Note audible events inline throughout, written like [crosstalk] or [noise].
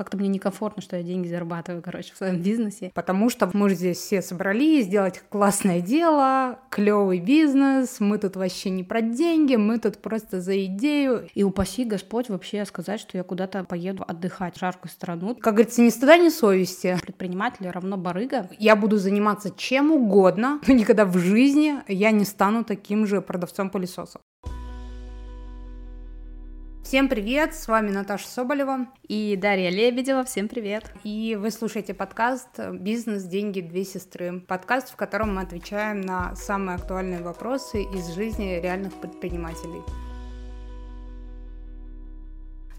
как-то мне некомфортно, что я деньги зарабатываю, короче, в своем бизнесе. Потому что мы же здесь все собрались сделать классное дело, клевый бизнес, мы тут вообще не про деньги, мы тут просто за идею. И упаси Господь вообще сказать, что я куда-то поеду отдыхать в жаркую страну. Как говорится, ни стыда, ни совести. Предприниматель равно барыга. Я буду заниматься чем угодно, но никогда в жизни я не стану таким же продавцом пылесосов. Всем привет, с вами Наташа Соболева и Дарья Лебедева. Всем привет. И вы слушаете подкаст «Бизнес, деньги, две сестры». Подкаст, в котором мы отвечаем на самые актуальные вопросы из жизни реальных предпринимателей.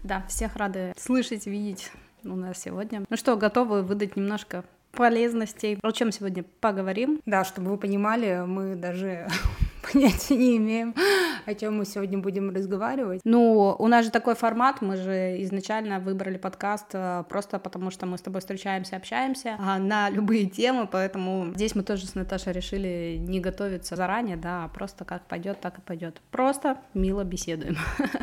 Да, всех рады слышать, видеть у нас сегодня. Ну что, готовы выдать немножко полезностей. О чем сегодня поговорим? Да, чтобы вы понимали, мы даже [laughs] понятия не имеем, о чем мы сегодня будем разговаривать. Ну, у нас же такой формат, мы же изначально выбрали подкаст э, просто потому, что мы с тобой встречаемся, общаемся а, на любые темы, поэтому здесь мы тоже с Наташей решили не готовиться заранее, да, а просто как пойдет, так и пойдет. Просто мило беседуем. [laughs]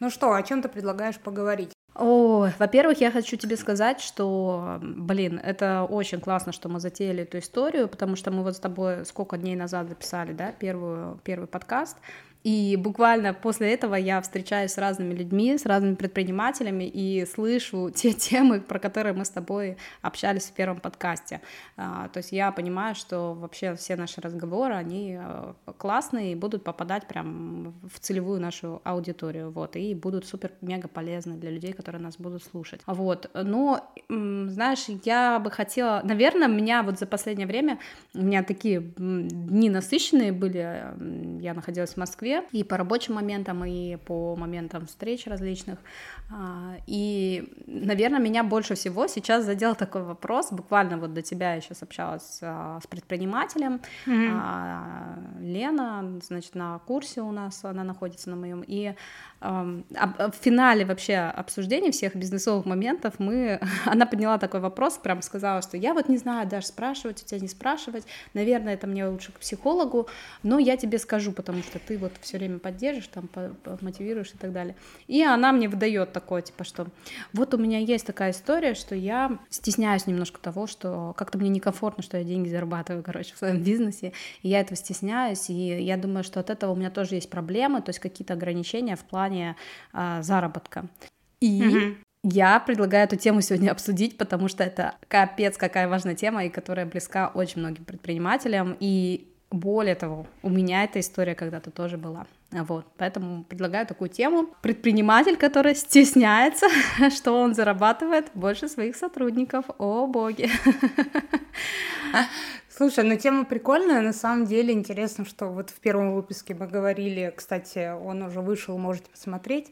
Ну что, о чем ты предлагаешь поговорить? О, во-первых, я хочу тебе сказать, что, блин, это очень классно, что мы затеяли эту историю, потому что мы вот с тобой сколько дней назад записали, да, первую, первый подкаст, и буквально после этого я встречаюсь с разными людьми, с разными предпринимателями и слышу [laughs] те темы, про которые мы с тобой общались в первом подкасте. А, то есть я понимаю, что вообще все наши разговоры, они э, классные и будут попадать прям в целевую нашу аудиторию, вот, и будут супер-мега полезны для людей, которые нас будут слушать. Вот, но, знаешь, я бы хотела, наверное, меня вот за последнее время, у меня такие дни насыщенные были, я находилась в Москве, Москве и по рабочим моментам, и по моментам встреч различных. А, и, наверное, меня больше всего сейчас задел такой вопрос. Буквально вот до тебя я сейчас общалась а, с предпринимателем. Mm-hmm. Лена, значит, на курсе у нас она находится на моем. И в финале вообще обсуждения всех бизнесовых моментов мы, [laughs] она подняла такой вопрос, прям сказала, что я вот не знаю, даже спрашивать у тебя, не спрашивать, наверное, это мне лучше к психологу, но я тебе скажу, потому что ты вот все время поддержишь, там, мотивируешь и так далее. И она мне выдает такое, типа, что вот у меня есть такая история, что я стесняюсь немножко того, что как-то мне некомфортно, что я деньги зарабатываю, короче, в своем бизнесе, и я этого стесняюсь, и я думаю, что от этого у меня тоже есть проблемы, то есть какие-то ограничения в плане плане а, заработка. И угу. Я предлагаю эту тему сегодня [laughs] обсудить, потому что это капец какая важная тема, и которая близка очень многим предпринимателям. И более того, у меня эта история когда-то тоже была. Вот, поэтому предлагаю такую тему. Предприниматель, который стесняется, [laughs] что он зарабатывает больше своих сотрудников. О, боги. [laughs] Слушай, ну тема прикольная, на самом деле интересно, что вот в первом выпуске мы говорили, кстати, он уже вышел, можете посмотреть,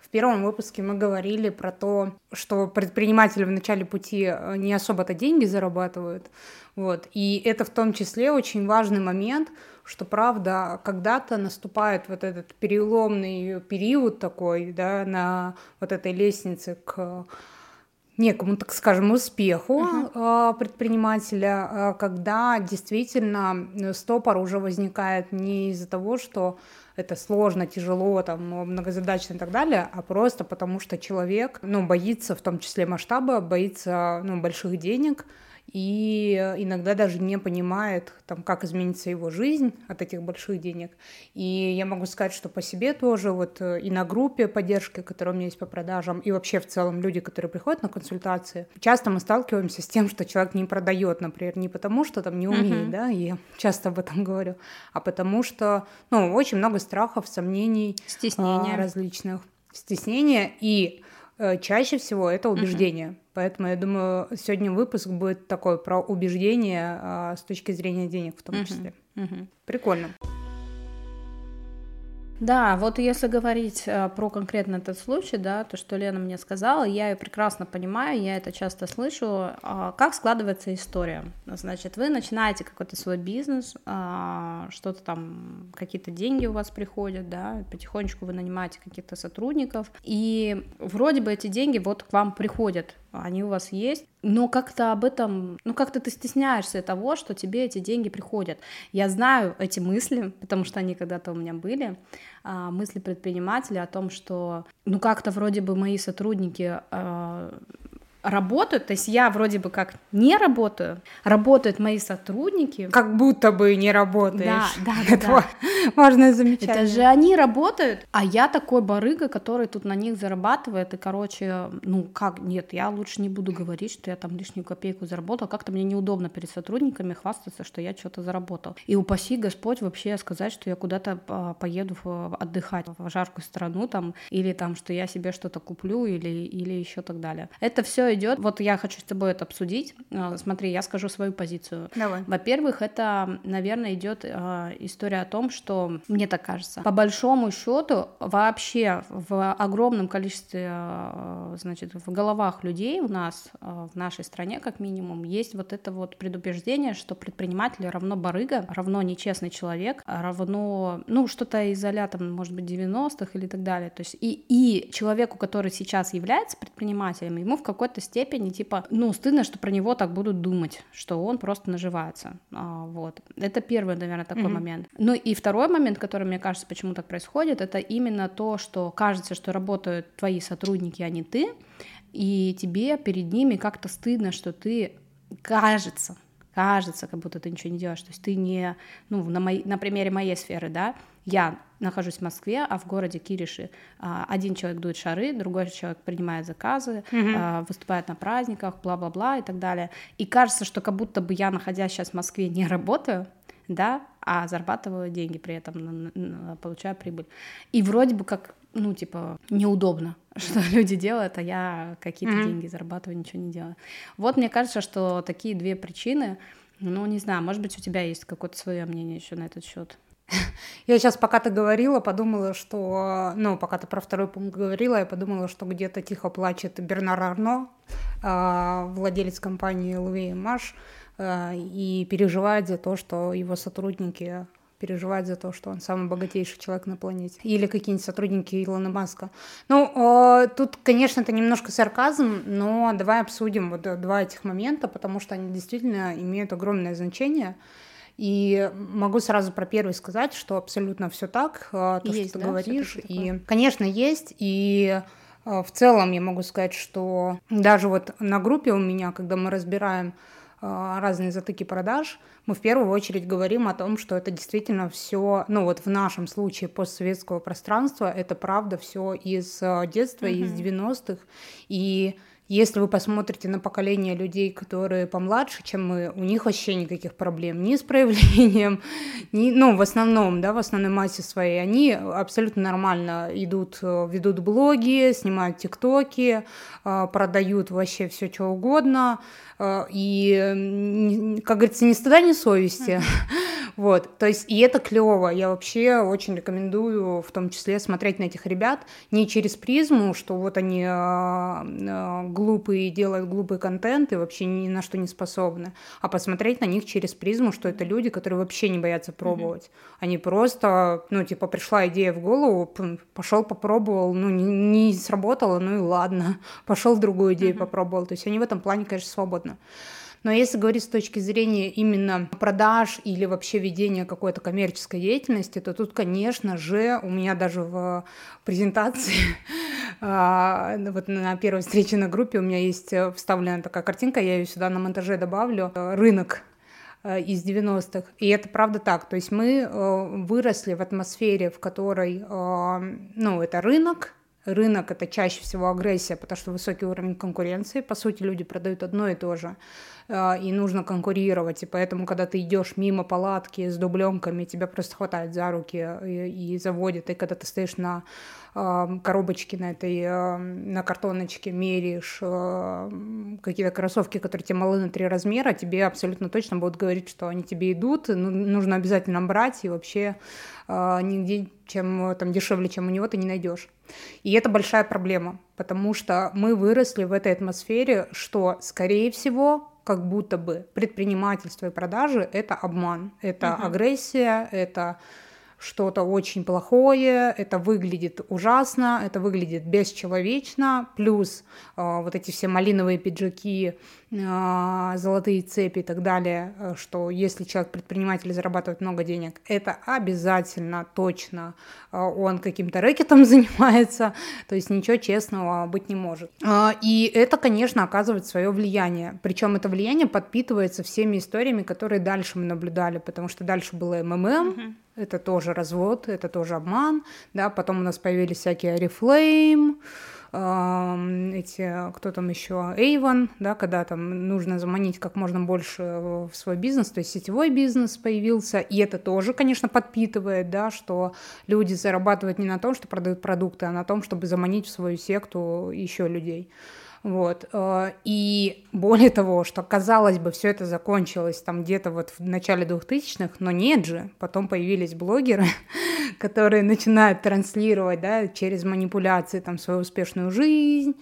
в первом выпуске мы говорили про то, что предприниматели в начале пути э, не особо-то деньги зарабатывают, вот, и это в том числе очень важный момент, что правда когда-то наступает вот этот переломный период такой, да, на вот этой лестнице к некому, так скажем, успеху uh-huh. предпринимателя, а, когда действительно стопор уже возникает не из-за того, что это сложно, тяжело, там, многозадачно и так далее, а просто потому что человек, ну, боится в том числе масштаба, боится, ну, больших денег, и иногда даже не понимает, там, как изменится его жизнь от этих больших денег. И я могу сказать, что по себе тоже вот э, и на группе поддержки, которая у меня есть по продажам, и вообще в целом люди, которые приходят на консультации, часто мы сталкиваемся с тем, что человек не продает, например, не потому, что там не умеет, uh-huh. да, я часто об этом говорю, а потому что, ну, очень много страхов, сомнений, стеснения а, различных, стеснения и чаще всего это убеждение. Uh-huh. Поэтому я думаю, сегодня выпуск будет такой про убеждение а, с точки зрения денег в том uh-huh. числе. Uh-huh. Прикольно. Да, вот если говорить э, про конкретно этот случай, да, то, что Лена мне сказала, я ее прекрасно понимаю, я это часто слышу. Э, как складывается история? Значит, вы начинаете какой-то свой бизнес, э, что-то там, какие-то деньги у вас приходят, да, потихонечку вы нанимаете каких-то сотрудников, и вроде бы эти деньги вот к вам приходят, они у вас есть, но как-то об этом, ну как-то ты стесняешься того, что тебе эти деньги приходят. Я знаю эти мысли, потому что они когда-то у меня были, а, мысли предпринимателя о том, что ну как-то вроде бы мои сотрудники а, работают, то есть я вроде бы как не работаю, работают мои сотрудники. Как будто бы не работаешь. Да, да. Это да. [laughs] важное замечание. Это же они работают, а я такой барыга, который тут на них зарабатывает, и, короче, ну как, нет, я лучше не буду говорить, что я там лишнюю копейку заработал, как-то мне неудобно перед сотрудниками хвастаться, что я что-то заработал. И упаси Господь вообще сказать, что я куда-то а, поеду отдыхать в жаркую страну там, или там, что я себе что-то куплю, или, или еще так далее. Это все идет. Вот я хочу с тобой это обсудить. А, смотри, я скажу свою позицию. Давай. Во-первых, это, наверное, идет э, история о том, что мне так кажется. По большому счету, вообще в огромном количестве, э, значит, в головах людей у нас в нашей стране, как минимум, есть вот это вот предубеждение, что предприниматель равно барыга, равно нечестный человек, равно, ну, что-то из а там, может быть, 90-х или так далее. То есть и, и человеку, который сейчас является предпринимателем, ему в какой-то степени, типа, ну, стыдно, что про него так будут думать, что он просто наживается. А, вот. Это первый, наверное, такой mm-hmm. момент. Ну и второй момент, который, мне кажется, почему так происходит, это именно то, что кажется, что работают твои сотрудники, а не ты, и тебе перед ними как-то стыдно, что ты, кажется, кажется, как будто ты ничего не делаешь. То есть ты не, ну, на, моей, на примере моей сферы, да, я нахожусь в Москве, а в городе Кириши а, один человек дует шары, другой человек принимает заказы, mm-hmm. выступает на праздниках, бла-бла-бла и так далее. И кажется, что как будто бы я, находясь сейчас в Москве, не работаю, да, а зарабатываю деньги при этом, получаю прибыль. И вроде бы как, ну, типа, неудобно, [laughs] что люди делают, а я какие-то mm-hmm. деньги зарабатываю, ничего не делаю. Вот мне кажется, что такие две причины, ну, не знаю, может быть, у тебя есть какое-то свое мнение еще на этот счет. [laughs] Я сейчас, пока ты говорила, подумала, что... Ну, пока ты про второй пункт говорила, я подумала, что где-то тихо плачет Бернар Арно, а, владелец компании Луи Маш, а, и переживает за то, что его сотрудники переживают за то, что он самый богатейший человек на планете. Или какие-нибудь сотрудники Илона Маска. Ну, э, тут, конечно, это немножко сарказм, но давай обсудим вот два этих момента, потому что они действительно имеют огромное значение. И могу сразу про первый сказать, что абсолютно все так, э, то, есть, что ты да, говоришь. И, конечно, есть. И э, в целом я могу сказать, что даже вот на группе у меня, когда мы разбираем э, разные затыки продаж, мы в первую очередь говорим о том, что это действительно все, ну вот в нашем случае постсоветского пространства, это правда все из детства, mm-hmm. из 90-х. И если вы посмотрите на поколение людей, которые помладше, чем мы, у них вообще никаких проблем ни с проявлением, [laughs] ни, ну, в основном, да, в основной массе своей, они абсолютно нормально идут, э, ведут блоги, снимают тиктоки, э, продают вообще все, что угодно, и, как говорится, ни стыда, ни совести. [laughs] Вот, то есть, и это клево. Я вообще очень рекомендую, в том числе, смотреть на этих ребят не через призму, что вот они э, э, глупые, делают глупый контент и вообще ни на что не способны, а посмотреть на них через призму, что это люди, которые вообще не боятся пробовать. Mm-hmm. Они просто, ну, типа, пришла идея в голову, пошел попробовал, ну, не, не сработало, ну и ладно, [laughs] пошел другую идею mm-hmm. попробовал. То есть они в этом плане, конечно, свободны. Но если говорить с точки зрения именно продаж или вообще ведения какой-то коммерческой деятельности, то тут, конечно же, у меня даже в презентации, [laughs] а, вот на первой встрече на группе у меня есть вставлена такая картинка, я ее сюда на монтаже добавлю, рынок э, из 90-х. И это правда так. То есть мы э, выросли в атмосфере, в которой, э, ну, это рынок, рынок это чаще всего агрессия, потому что высокий уровень конкуренции. По сути, люди продают одно и то же. А, и нужно конкурировать, и поэтому, когда ты идешь мимо палатки с дубленками, тебя просто хватают за руки и, и заводят, и когда ты стоишь на коробочке, на этой, на картоночке, меряешь какие-то кроссовки, которые тебе малы на три размера, тебе абсолютно точно будут говорить, что они тебе идут, ну, нужно обязательно брать, и вообще э, нигде чем там дешевле, чем у него, ты не найдешь. И это большая проблема, потому что мы выросли в этой атмосфере, что, скорее всего, как будто бы предпринимательство и продажи это обман, это угу. агрессия, это что-то очень плохое, это выглядит ужасно, это выглядит бесчеловечно, плюс э, вот эти все малиновые пиджаки, э, золотые цепи и так далее, э, что если человек предприниматель зарабатывает много денег, это обязательно, точно, э, он каким-то рэкетом [laughs] занимается, то есть ничего честного быть не может. Э, и это, конечно, оказывает свое влияние, причем это влияние подпитывается всеми историями, которые дальше мы наблюдали, потому что дальше было МММ, mm-hmm это тоже развод, это тоже обман, да, потом у нас появились всякие Oriflame, эти, кто там еще, Avon, да, когда там нужно заманить как можно больше в свой бизнес, то есть сетевой бизнес появился, и это тоже, конечно, подпитывает, да, что люди зарабатывают не на том, что продают продукты, а на том, чтобы заманить в свою секту еще людей. Вот. Э, и более того, что казалось бы, все это закончилось там где-то вот в начале 2000-х, но нет же. Потом появились блогеры, [laughs] которые начинают транслировать да, через манипуляции там свою успешную жизнь,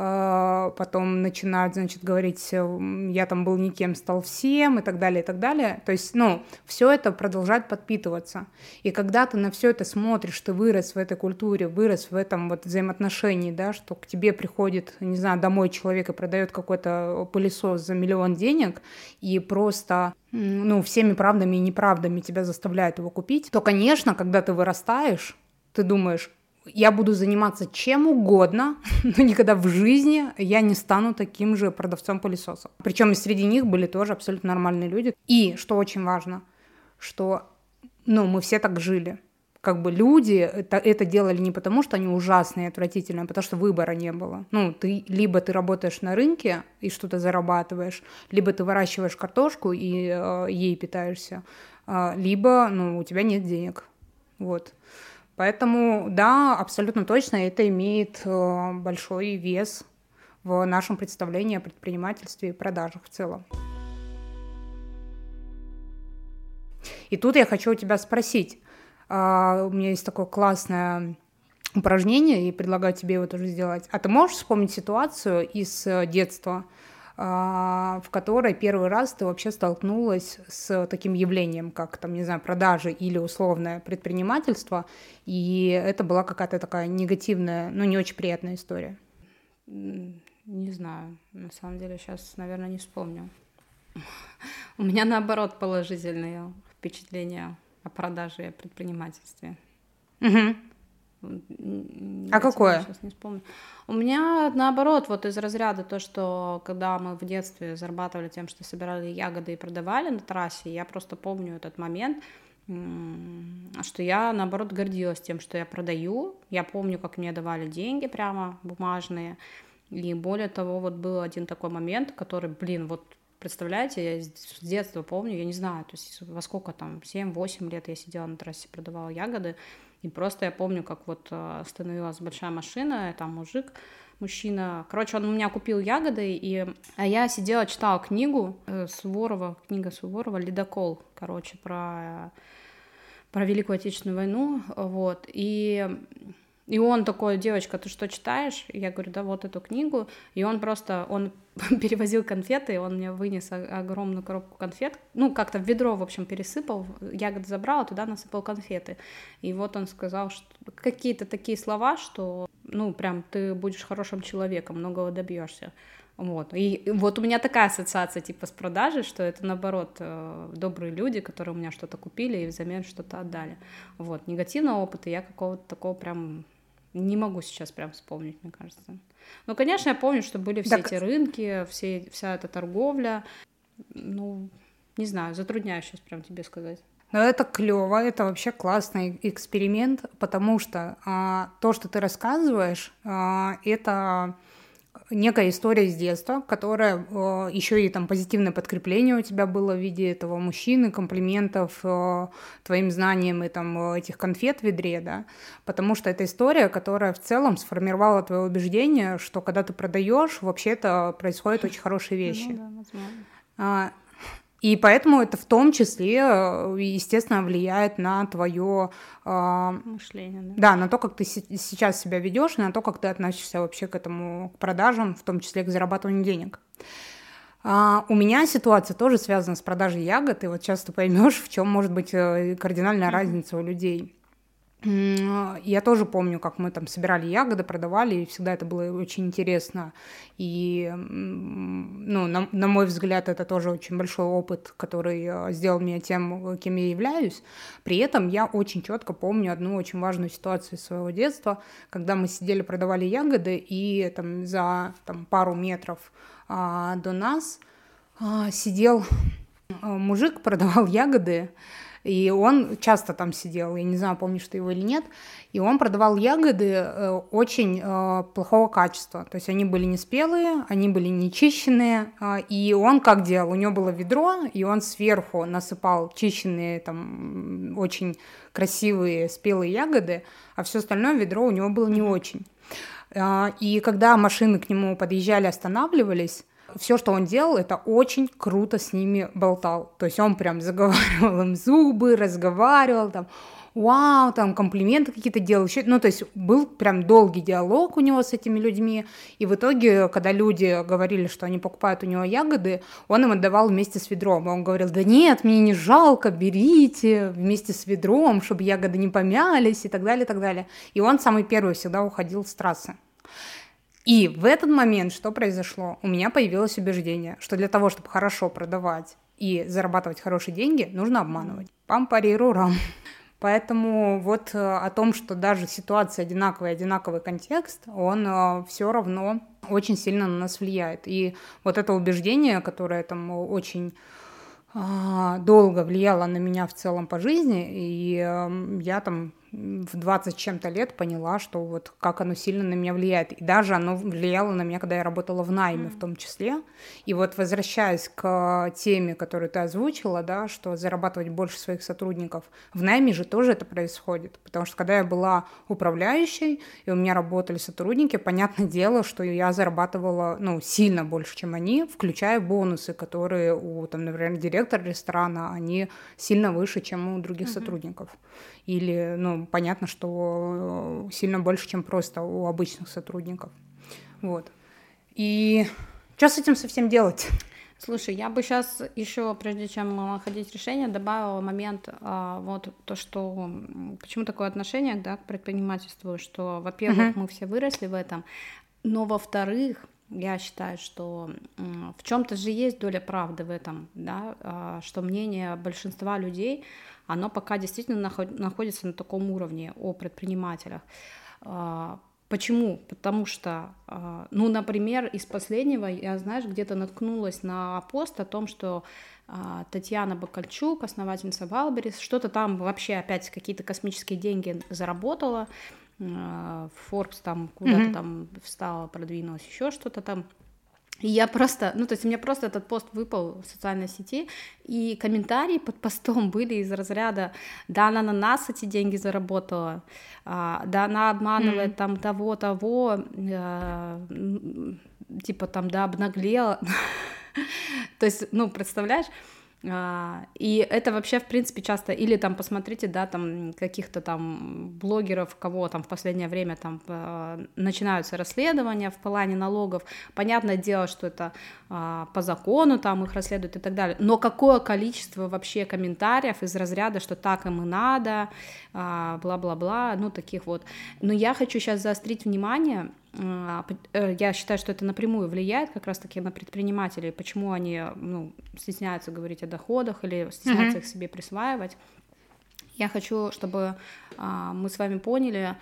потом начинают, значит, говорить, я там был никем, стал всем и так далее, и так далее. То есть, ну, все это продолжает подпитываться. И когда ты на все это смотришь, ты вырос в этой культуре, вырос в этом вот взаимоотношении, да, что к тебе приходит, не знаю, домой человек и продает какой-то пылесос за миллион денег, и просто ну, всеми правдами и неправдами тебя заставляют его купить, то, конечно, когда ты вырастаешь, ты думаешь, я буду заниматься чем угодно, [laughs] но никогда в жизни я не стану таким же продавцом пылесосов. Причем и среди них были тоже абсолютно нормальные люди. И, что очень важно, что ну, мы все так жили. Как бы люди это, это делали не потому, что они ужасные и отвратительные, а потому что выбора не было. Ну, ты либо ты работаешь на рынке и что-то зарабатываешь, либо ты выращиваешь картошку и э, ей питаешься, э, либо ну, у тебя нет денег. Вот. Поэтому, да, абсолютно точно это имеет э, большой вес в нашем представлении о предпринимательстве и продажах в целом. И тут я хочу у тебя спросить. А, у меня есть такое классное упражнение, и предлагаю тебе его тоже сделать. А ты можешь вспомнить ситуацию из э, детства, в которой первый раз ты вообще столкнулась с таким явлением, как, там, не знаю, продажи или условное предпринимательство, и это была какая-то такая негативная, ну, не очень приятная история? Не знаю, на самом деле сейчас, наверное, не вспомню. У меня, наоборот, положительные впечатления о продаже и о предпринимательстве. Угу. А какое? Сейчас не вспомню. У меня наоборот, вот из разряда то, что когда мы в детстве зарабатывали тем, что собирали ягоды и продавали на трассе, я просто помню этот момент, что я наоборот гордилась тем, что я продаю. Я помню, как мне давали деньги прямо бумажные. И более того, вот был один такой момент, который, блин, вот представляете, я с детства помню, я не знаю, то есть во сколько там, 7-8 лет я сидела на трассе, продавала ягоды, и просто я помню, как вот э, остановилась большая машина, и там мужик, мужчина. Короче, он у меня купил ягоды, и а я сидела, читала книгу э, Суворова, книга Суворова «Ледокол», короче, про, про Великую Отечественную войну, вот, и и он такой, девочка, ты что читаешь? Я говорю, да, вот эту книгу. И он просто, он [laughs] перевозил конфеты, он мне вынес огромную коробку конфет, ну, как-то в ведро, в общем, пересыпал, ягоды забрал, туда насыпал конфеты. И вот он сказал, что какие-то такие слова, что, ну, прям ты будешь хорошим человеком, многого добьешься. Вот. И вот у меня такая ассоциация типа с продажей, что это наоборот э, добрые люди, которые у меня что-то купили и взамен что-то отдали. Вот. Негативного опыта я какого-то такого прям не могу сейчас прям вспомнить, мне кажется. Ну, конечно, я помню, что были все так... эти рынки, все, вся эта торговля. Ну, не знаю, затрудняюсь сейчас прям тебе сказать. Но это клево, это вообще классный эксперимент, потому что а, то, что ты рассказываешь, а, это некая история из детства, которая э, еще и там позитивное подкрепление у тебя было в виде этого мужчины, комплиментов э, твоим знаниям и там этих конфет в ведре, да, потому что это история, которая в целом сформировала твое убеждение, что когда ты продаешь, вообще-то происходят очень хорошие ну вещи. Ну, да, возможно. И поэтому это в том числе, э, естественно, влияет на твое э, мышление. Да? да, на то, как ты сейчас себя ведешь, на то, как ты относишься вообще к этому, к продажам, в том числе к зарабатыванию денег. А, у меня ситуация тоже связана с продажей ягод, и вот сейчас ты поймешь, в чем может быть э, кардинальная mm-hmm. разница у людей. Я тоже помню, как мы там собирали ягоды, продавали, и всегда это было очень интересно. И, ну, на, на мой взгляд, это тоже очень большой опыт, который э, сделал меня тем, кем я являюсь. При этом я очень четко помню одну очень важную ситуацию из своего детства, когда мы сидели, продавали ягоды, и там за там, пару метров а, до нас а, сидел мужик, [laughs] продавал ягоды, и он часто там сидел, я не знаю, помнишь ты его или нет, и он продавал ягоды э, очень э, плохого качества, то есть они были не спелые, они были не чищенные, э, и он как делал, у него было ведро, и он сверху насыпал чищенные там очень красивые спелые ягоды, а все остальное ведро у него было не очень. Э, и когда машины к нему подъезжали, останавливались, все, что он делал, это очень круто с ними болтал. То есть он прям заговаривал им зубы, разговаривал там, вау, там комплименты какие-то делал. Еще, ну, то есть был прям долгий диалог у него с этими людьми. И в итоге, когда люди говорили, что они покупают у него ягоды, он им отдавал вместе с ведром. И он говорил, да нет, мне не жалко, берите вместе с ведром, чтобы ягоды не помялись и так далее, и так далее. И он самый первый всегда уходил с трассы. И в этот момент что произошло? У меня появилось убеждение, что для того, чтобы хорошо продавать и зарабатывать хорошие деньги, нужно обманывать. Пам-пари-рурам. Поэтому вот э, о том, что даже ситуация одинаковая, одинаковый контекст, он э, все равно очень сильно на нас влияет. И вот это убеждение, которое там очень а, долго влияло на меня в целом по жизни, и эм, я там в 20 чем-то лет поняла, что вот как оно сильно на меня влияет. И даже оно влияло на меня, когда я работала в найме mm. в том числе. И вот возвращаясь к теме, которую ты озвучила, да, что зарабатывать больше своих сотрудников, в найме же тоже это происходит. Потому что когда я была управляющей, и у меня работали сотрудники, понятное [laughs] дело, что я зарабатывала, ну, сильно больше, чем они, включая бонусы, которые у, там, например, директора ресторана, они сильно выше, чем у других mm-hmm. сотрудников или, ну, понятно, что э, сильно больше, чем просто у обычных сотрудников. Вот. И что с этим совсем делать? Слушай, я бы сейчас еще, прежде чем находить решение, добавила момент, а, вот то, что почему такое отношение да, к предпринимательству, что, во-первых, uh-huh. мы все выросли в этом, но во-вторых, я считаю, что в чем-то же есть доля правды в этом, да, а, что мнение большинства людей оно пока действительно находится на таком уровне о предпринимателях. А, почему? Потому что, а, ну, например, из последнего я, знаешь, где-то наткнулась на пост о том, что Татьяна Бакальчук, основательница Валберис, что-то там вообще опять какие-то космические деньги заработала, Forbes там куда-то mm-hmm. там встала, продвинулась, еще что-то там. И я просто, ну, то есть у меня просто этот пост выпал в социальной сети, и комментарии под постом [laughs] были из разряда, да, она на нас эти деньги заработала, а, да, она обманывает mm. там того-того, а, типа там, да, обнаглела. [laughs] То есть, ну, представляешь, а, и это вообще, в принципе, часто, или там посмотрите, да, там каких-то там блогеров, кого там в последнее время там а, начинаются расследования в плане налогов. Понятное дело, что это а, по закону там их расследуют и так далее. Но какое количество вообще комментариев из разряда, что так им и надо, бла-бла-бла, ну таких вот. Но я хочу сейчас заострить внимание а, я считаю, что это напрямую влияет как раз-таки на предпринимателей, почему они ну, стесняются говорить о доходах или стесняются mm-hmm. их себе присваивать. Я хочу, чтобы а, мы с вами поняли,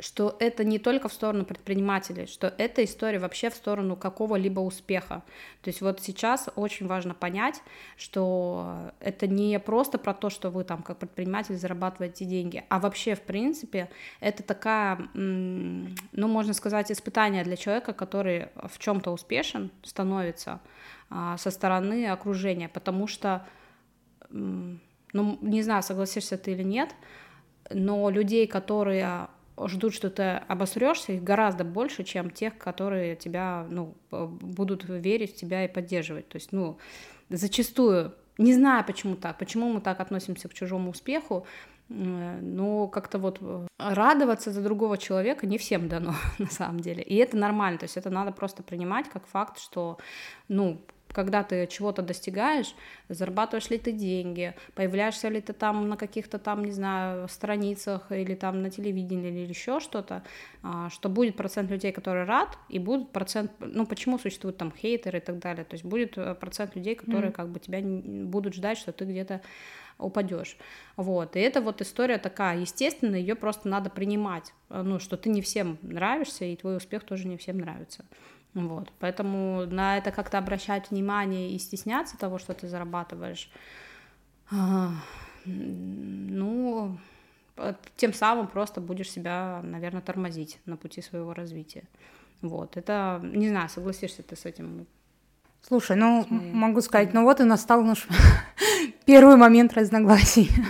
что это не только в сторону предпринимателей, что это история вообще в сторону какого-либо успеха. То есть вот сейчас очень важно понять, что это не просто про то, что вы там как предприниматель зарабатываете деньги, а вообще в принципе это такая, ну можно сказать, испытание для человека, который в чем-то успешен становится а, со стороны окружения, потому что, ну не знаю, согласишься ты или нет, но людей, которые ждут, что ты обосрешься, их гораздо больше, чем тех, которые тебя, ну, будут верить в тебя и поддерживать. То есть, ну, зачастую, не знаю, почему так, почему мы так относимся к чужому успеху, но как-то вот радоваться за другого человека не всем дано [laughs] на самом деле. И это нормально, то есть это надо просто принимать как факт, что, ну, когда ты чего-то достигаешь, зарабатываешь ли ты деньги, появляешься ли ты там на каких-то там, не знаю, страницах или там на телевидении или еще что-то, а, что будет процент людей, которые рад, и будет процент, ну, почему существуют там хейтеры и так далее, то есть будет э, процент людей, которые mm-hmm. как бы тебя будут ждать, что ты где-то упадешь. Вот. И это вот история такая, естественно, ее просто надо принимать, ну, что ты не всем нравишься, и твой успех тоже не всем нравится. Вот. Поэтому на это как-то обращать внимание и стесняться того, что ты зарабатываешь, а, ну, тем самым просто будешь себя, наверное, тормозить на пути своего развития. Вот, это, не знаю, согласишься ты с этим Слушай, ну могу сказать, ну вот и настал наш [laughs] первый момент разногласий. [laughs]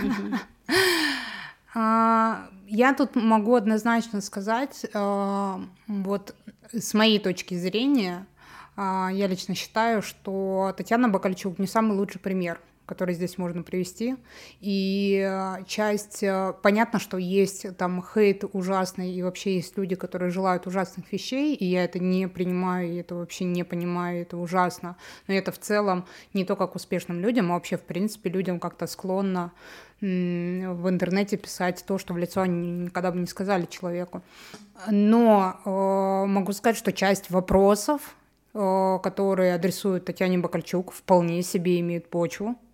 А, я тут могу однозначно сказать, а, вот с моей точки зрения, а, я лично считаю, что Татьяна Бакальчук не самый лучший пример который здесь можно привести. И э, часть, э, понятно, что есть там хейт ужасный, и вообще есть люди, которые желают ужасных вещей, и я это не принимаю, и это вообще не понимаю, это ужасно. Но это в целом не только к успешным людям, а вообще, в принципе, людям как-то склонно в интернете писать то, что в лицо они никогда бы не сказали человеку. Но э, могу сказать, что часть вопросов, э, которые адресуют Татьяне Бакальчук, вполне себе имеют почву.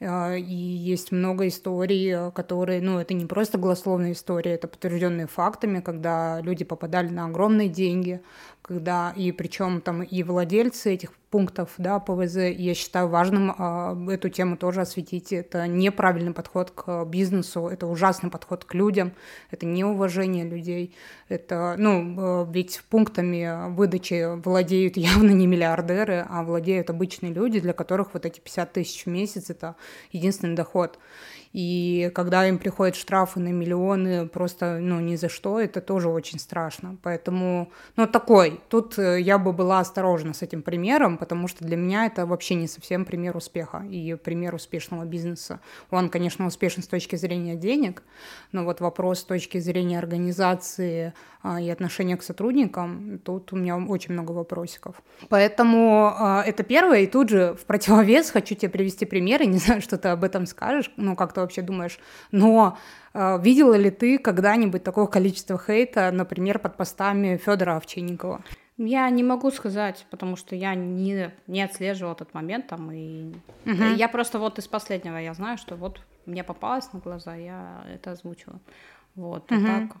и есть много историй, которые, ну, это не просто голословные истории, это подтвержденные фактами, когда люди попадали на огромные деньги, когда и причем там и владельцы этих пунктов, да, ПВЗ, я считаю важным э, эту тему тоже осветить. Это неправильный подход к бизнесу, это ужасный подход к людям, это неуважение людей, это, ну, э, ведь пунктами выдачи владеют [laughs] явно не миллиардеры, а владеют обычные люди, для которых вот эти 50 тысяч в месяц — это единственный доход. И когда им приходят штрафы на миллионы просто, ну, ни за что, это тоже очень страшно. Поэтому, ну, такой. Тут э, я бы была осторожна с этим примером, потому что для меня это вообще не совсем пример успеха и пример успешного бизнеса. Он, конечно, успешен с точки зрения денег, но вот вопрос с точки зрения организации и отношения к сотрудникам, тут у меня очень много вопросиков. Поэтому а, это первое, и тут же в противовес хочу тебе привести примеры, не [laughs] знаю, что ты об этом скажешь, ну, как ты вообще думаешь, но а, видела ли ты когда-нибудь такое количество хейта, например, под постами Федора Овчинникова? Я не могу сказать, потому что я не, не отслеживала этот момент там, и угу. я просто вот из последнего я знаю, что вот мне попалось на глаза, я это озвучила. Вот, угу. а так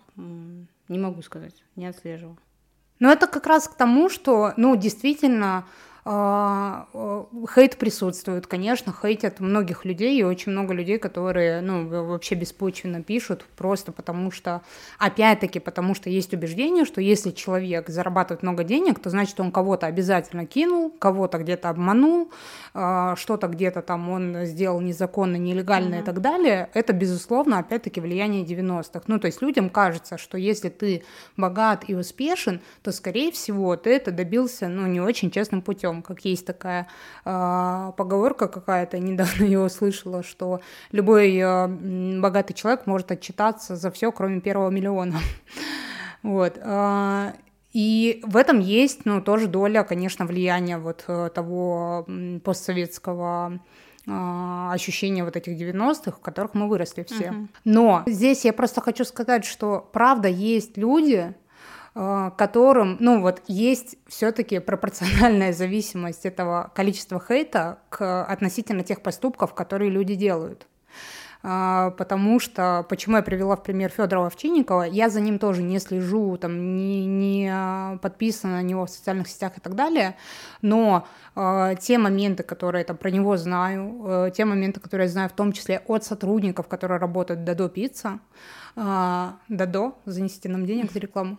не могу сказать, не отслеживаю. Ну, это как раз к тому, что, ну, действительно, хейт присутствует, конечно, хейтят многих людей, и очень много людей, которые, ну, вообще беспочвенно пишут, просто потому что, опять-таки, потому что есть убеждение, что если человек зарабатывает много денег, то значит он кого-то обязательно кинул, кого-то где-то обманул, а, что-то где-то там он сделал незаконно, нелегально mm-hmm. и так далее. Это, безусловно, опять-таки влияние 90-х. Ну, то есть людям кажется, что если ты богат и успешен, то, скорее всего, ты это добился, ну, не очень честным путем как есть такая э, поговорка какая-то, недавно [laughs] я услышала, что любой э, богатый человек может отчитаться за все, кроме первого миллиона. [laughs] Вот. Э, и в этом есть, ну, тоже доля, конечно, влияния вот э, того постсоветского ощущения вот этих 90-х, в которых мы выросли все. Uh-huh. Но здесь я просто хочу сказать, что правда есть люди, которым, ну вот, есть все-таки пропорциональная зависимость этого количества хейта к относительно тех поступков, которые люди делают. А, потому что, почему я привела в пример Федора Овчинникова, я за ним тоже не слежу, там, не, не подписана на него в социальных сетях и так далее, но э, те моменты, которые там, про него знаю, э, те моменты, которые я знаю в том числе от сотрудников, которые работают в Дадо Пицца, э, Дадо, занесите нам денег за рекламу,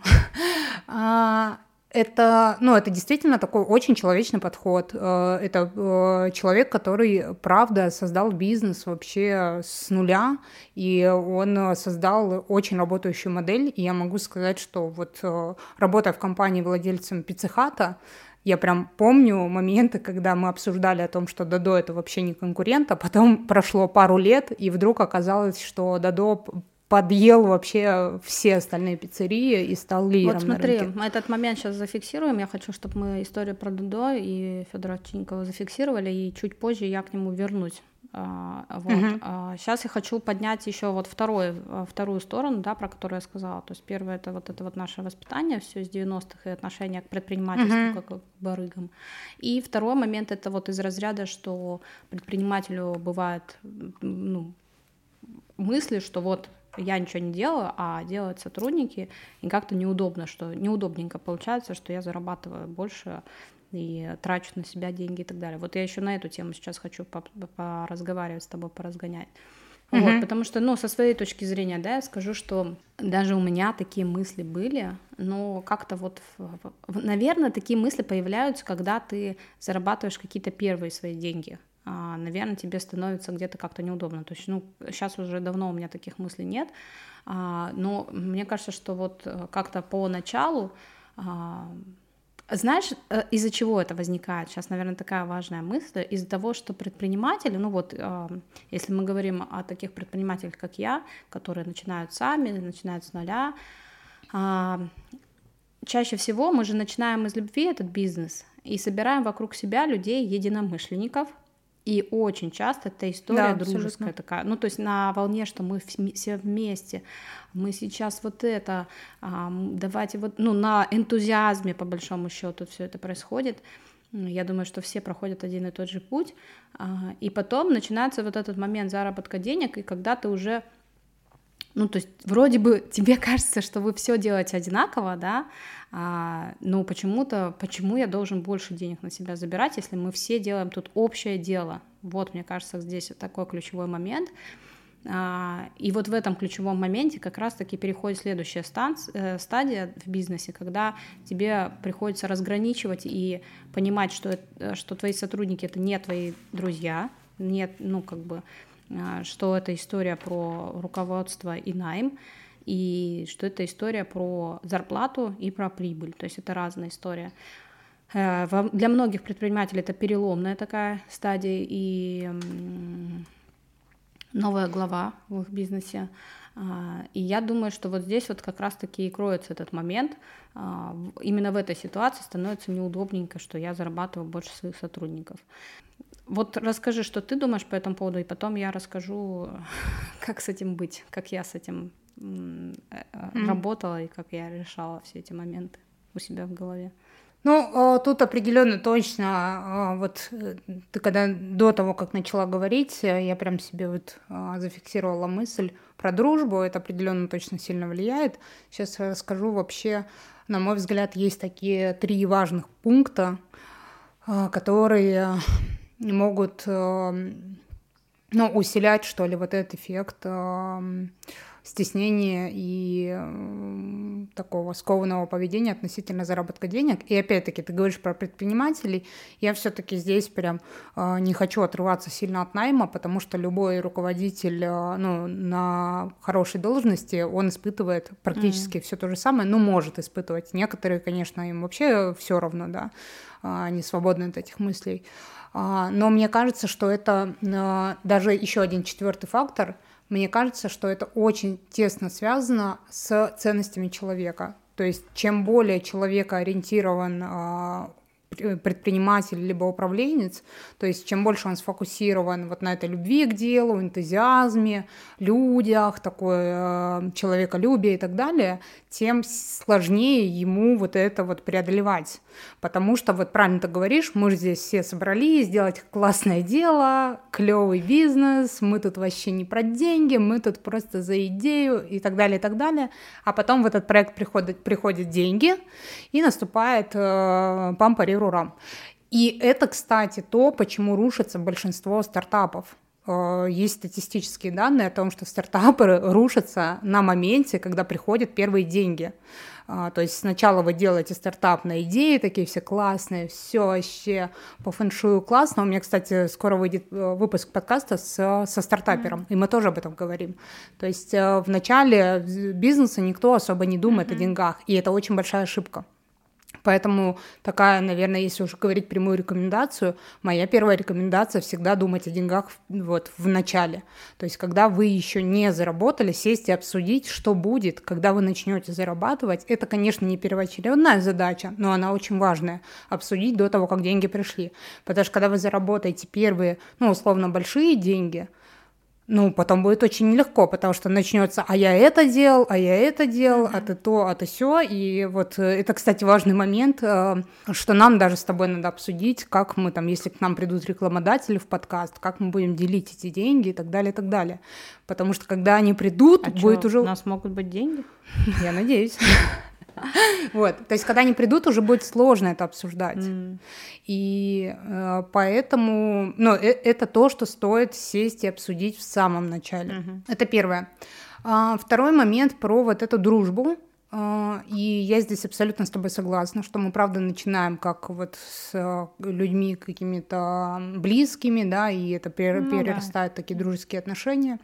[laughs] это, ну, это действительно такой очень человечный подход. Э, это э, человек, который, правда, создал бизнес вообще с нуля, и он создал очень работающую модель. И я могу сказать, что вот э, работая в компании владельцем пиццехата, я прям помню моменты, когда мы обсуждали о том, что Дадо это вообще не конкурент, а потом прошло пару лет, и вдруг оказалось, что Дадо подъел вообще все остальные пиццерии и стал лидером Вот смотри, на рынке. мы этот момент сейчас зафиксируем. Я хочу, чтобы мы историю про Дудо и Федора Чинникова зафиксировали, и чуть позже я к нему вернусь. А, вот. А, Сейчас я хочу поднять еще вот второй, а, вторую сторону, да, про которую я сказала. То есть первое это вот это вот наше воспитание, все из 90-х и отношение к предпринимательству Мгм. как к барыгам. И второй момент это вот из разряда, что предпринимателю бывает ну, мысли, что вот я ничего не делаю, а делают сотрудники, и как-то неудобно, что неудобненько получается, что я зарабатываю больше и трачу на себя деньги и так далее. Вот я еще на эту тему сейчас хочу по- по- поразговаривать с тобой, поразгонять. Вот, Мгм. потому что, ну, со своей точки зрения, да, я скажу, что даже у меня такие мысли были, но как-то вот, наверное, такие мысли появляются, когда ты зарабатываешь какие-то первые свои деньги. А, наверное, тебе становится где-то как-то неудобно. То есть, ну, сейчас уже давно у меня таких мыслей нет, а, но мне кажется, что вот э, как-то по началу а, знаешь, э, из-за чего это возникает? Сейчас, наверное, такая важная мысль. Из-за того, что предприниматели, ну вот, если мы говорим о таких предпринимателях, как я, которые начинают сами, начинают с нуля, чаще всего мы же начинаем из любви этот бизнес и собираем вокруг себя людей, единомышленников, и очень часто эта история Да, дружеская абсолютно. такая. Ну, то есть на волне, что мы вс- все вместе, мы сейчас вот это, давайте вот, ну, на энтузиазме, по большому счету, все это происходит. Я думаю, что все проходят один и тот же путь. А, И потом начинается вот этот момент заработка денег, и когда ты уже ну, то есть вроде бы тебе [laughs] кажется, что вы все делаете одинаково, да, а, но почему-то, почему я должен больше денег на себя забирать, если мы все делаем тут общее дело? Вот, мне кажется, здесь такой ключевой момент. А, И вот в этом ключевом моменте как раз-таки переходит следующая станц- э, стадия в бизнесе, когда тебе приходится разграничивать и понимать, что, это- что твои сотрудники это не твои друзья, нет, ну как бы, что это история про руководство и найм, и что это история про зарплату и про прибыль, то есть это разная история. Э, Для многих предпринимателей это переломная такая стадия и новая глава в их бизнесе. А, И я думаю, что вот здесь вот как раз-таки и кроется этот момент. А, Именно в этой ситуации становится неудобненько, что я зарабатываю больше своих сотрудников. Вот расскажи, что ты думаешь по этому поводу, и потом я расскажу, [laughs] как с этим быть, как я с этим Мгм. работала и как я решала все эти моменты у себя в голове. Ну, тут определенно точно, вот э, ты когда до того, как начала говорить, я прям себе вот э, зафиксировала мысль про дружбу, это определенно точно сильно влияет. Сейчас расскажу вообще, на мой взгляд, есть такие три важных пункта, э, которые могут э, ну, усилять, что ли, вот этот эффект э, стеснения и э, такого скованного поведения относительно заработка денег. И опять-таки, ты говоришь про предпринимателей, я все-таки здесь прям э, не хочу отрываться сильно от найма, потому что любой руководитель э, ну, на хорошей должности, он испытывает практически все то же самое, ну, может испытывать. Некоторые, конечно, им вообще все равно, да, а, они свободны от этих мыслей. А, Но мне кажется, что это а, даже еще один четвертый фактор. Мне кажется, что это очень тесно связано с ценностями человека. То есть чем более человека ориентирован а, предприниматель либо управленец, то есть чем больше он сфокусирован вот на этой любви к делу, энтузиазме, людях, такое э, человеколюбие и так далее, тем сложнее ему вот это вот преодолевать. Потому что, вот правильно ты говоришь, мы же здесь все собрались сделать классное дело, клевый бизнес, мы тут вообще не про деньги, мы тут просто за идею и так далее, и так далее. А потом в этот проект приходят, приходят деньги, и наступает э, пам-пари-рурам. И это, кстати, то, почему рушится большинство стартапов. Э, Есть статистические данные о том, что стартапы [laughs] рушатся на моменте, когда приходят первые деньги. А, То есть сначала вы делаете стартап на идеи, такие все классные, все вообще по фэншую классно. У меня, кстати, скоро выйдет э, выпуск подкаста с, со стартапером, и мы тоже об этом говорим. То есть э, в начале бизнеса никто особо не думает о деньгах, и это очень большая ошибка. Поэтому такая, наверное, если уже говорить прямую рекомендацию, моя первая рекомендация всегда думать о деньгах вот в начале. То есть, когда вы еще не заработали, сесть и обсудить, что будет, когда вы начнете зарабатывать. Это, конечно, не первоочередная задача, но она очень важная. Обсудить до того, как деньги пришли. Потому что когда вы заработаете первые, ну, условно, большие деньги – ну, потом будет очень нелегко, потому что начнется, а я это делал, а я это делал, mm-hmm. а ты то, а ты все. И вот э, это, кстати, важный момент, э, что нам даже с тобой надо обсудить, как мы там, если к нам придут рекламодатели в подкаст, как мы будем делить эти деньги и так далее, и так далее. Потому что когда они придут, а будет что, уже... У нас могут быть деньги? Я надеюсь. [laughs] [laughs] Вот, то есть, когда они придут, уже будет сложно это обсуждать. Mm. И э, поэтому, ну, э, это то, что стоит сесть и обсудить в самом начале. Mm-hmm. Это первое. А, второй момент про вот эту дружбу. А, и я здесь абсолютно с тобой согласна, что мы, правда, начинаем как вот с э, людьми какими-то близкими, да, и это перерастает ну, да. такие дружеские отношения.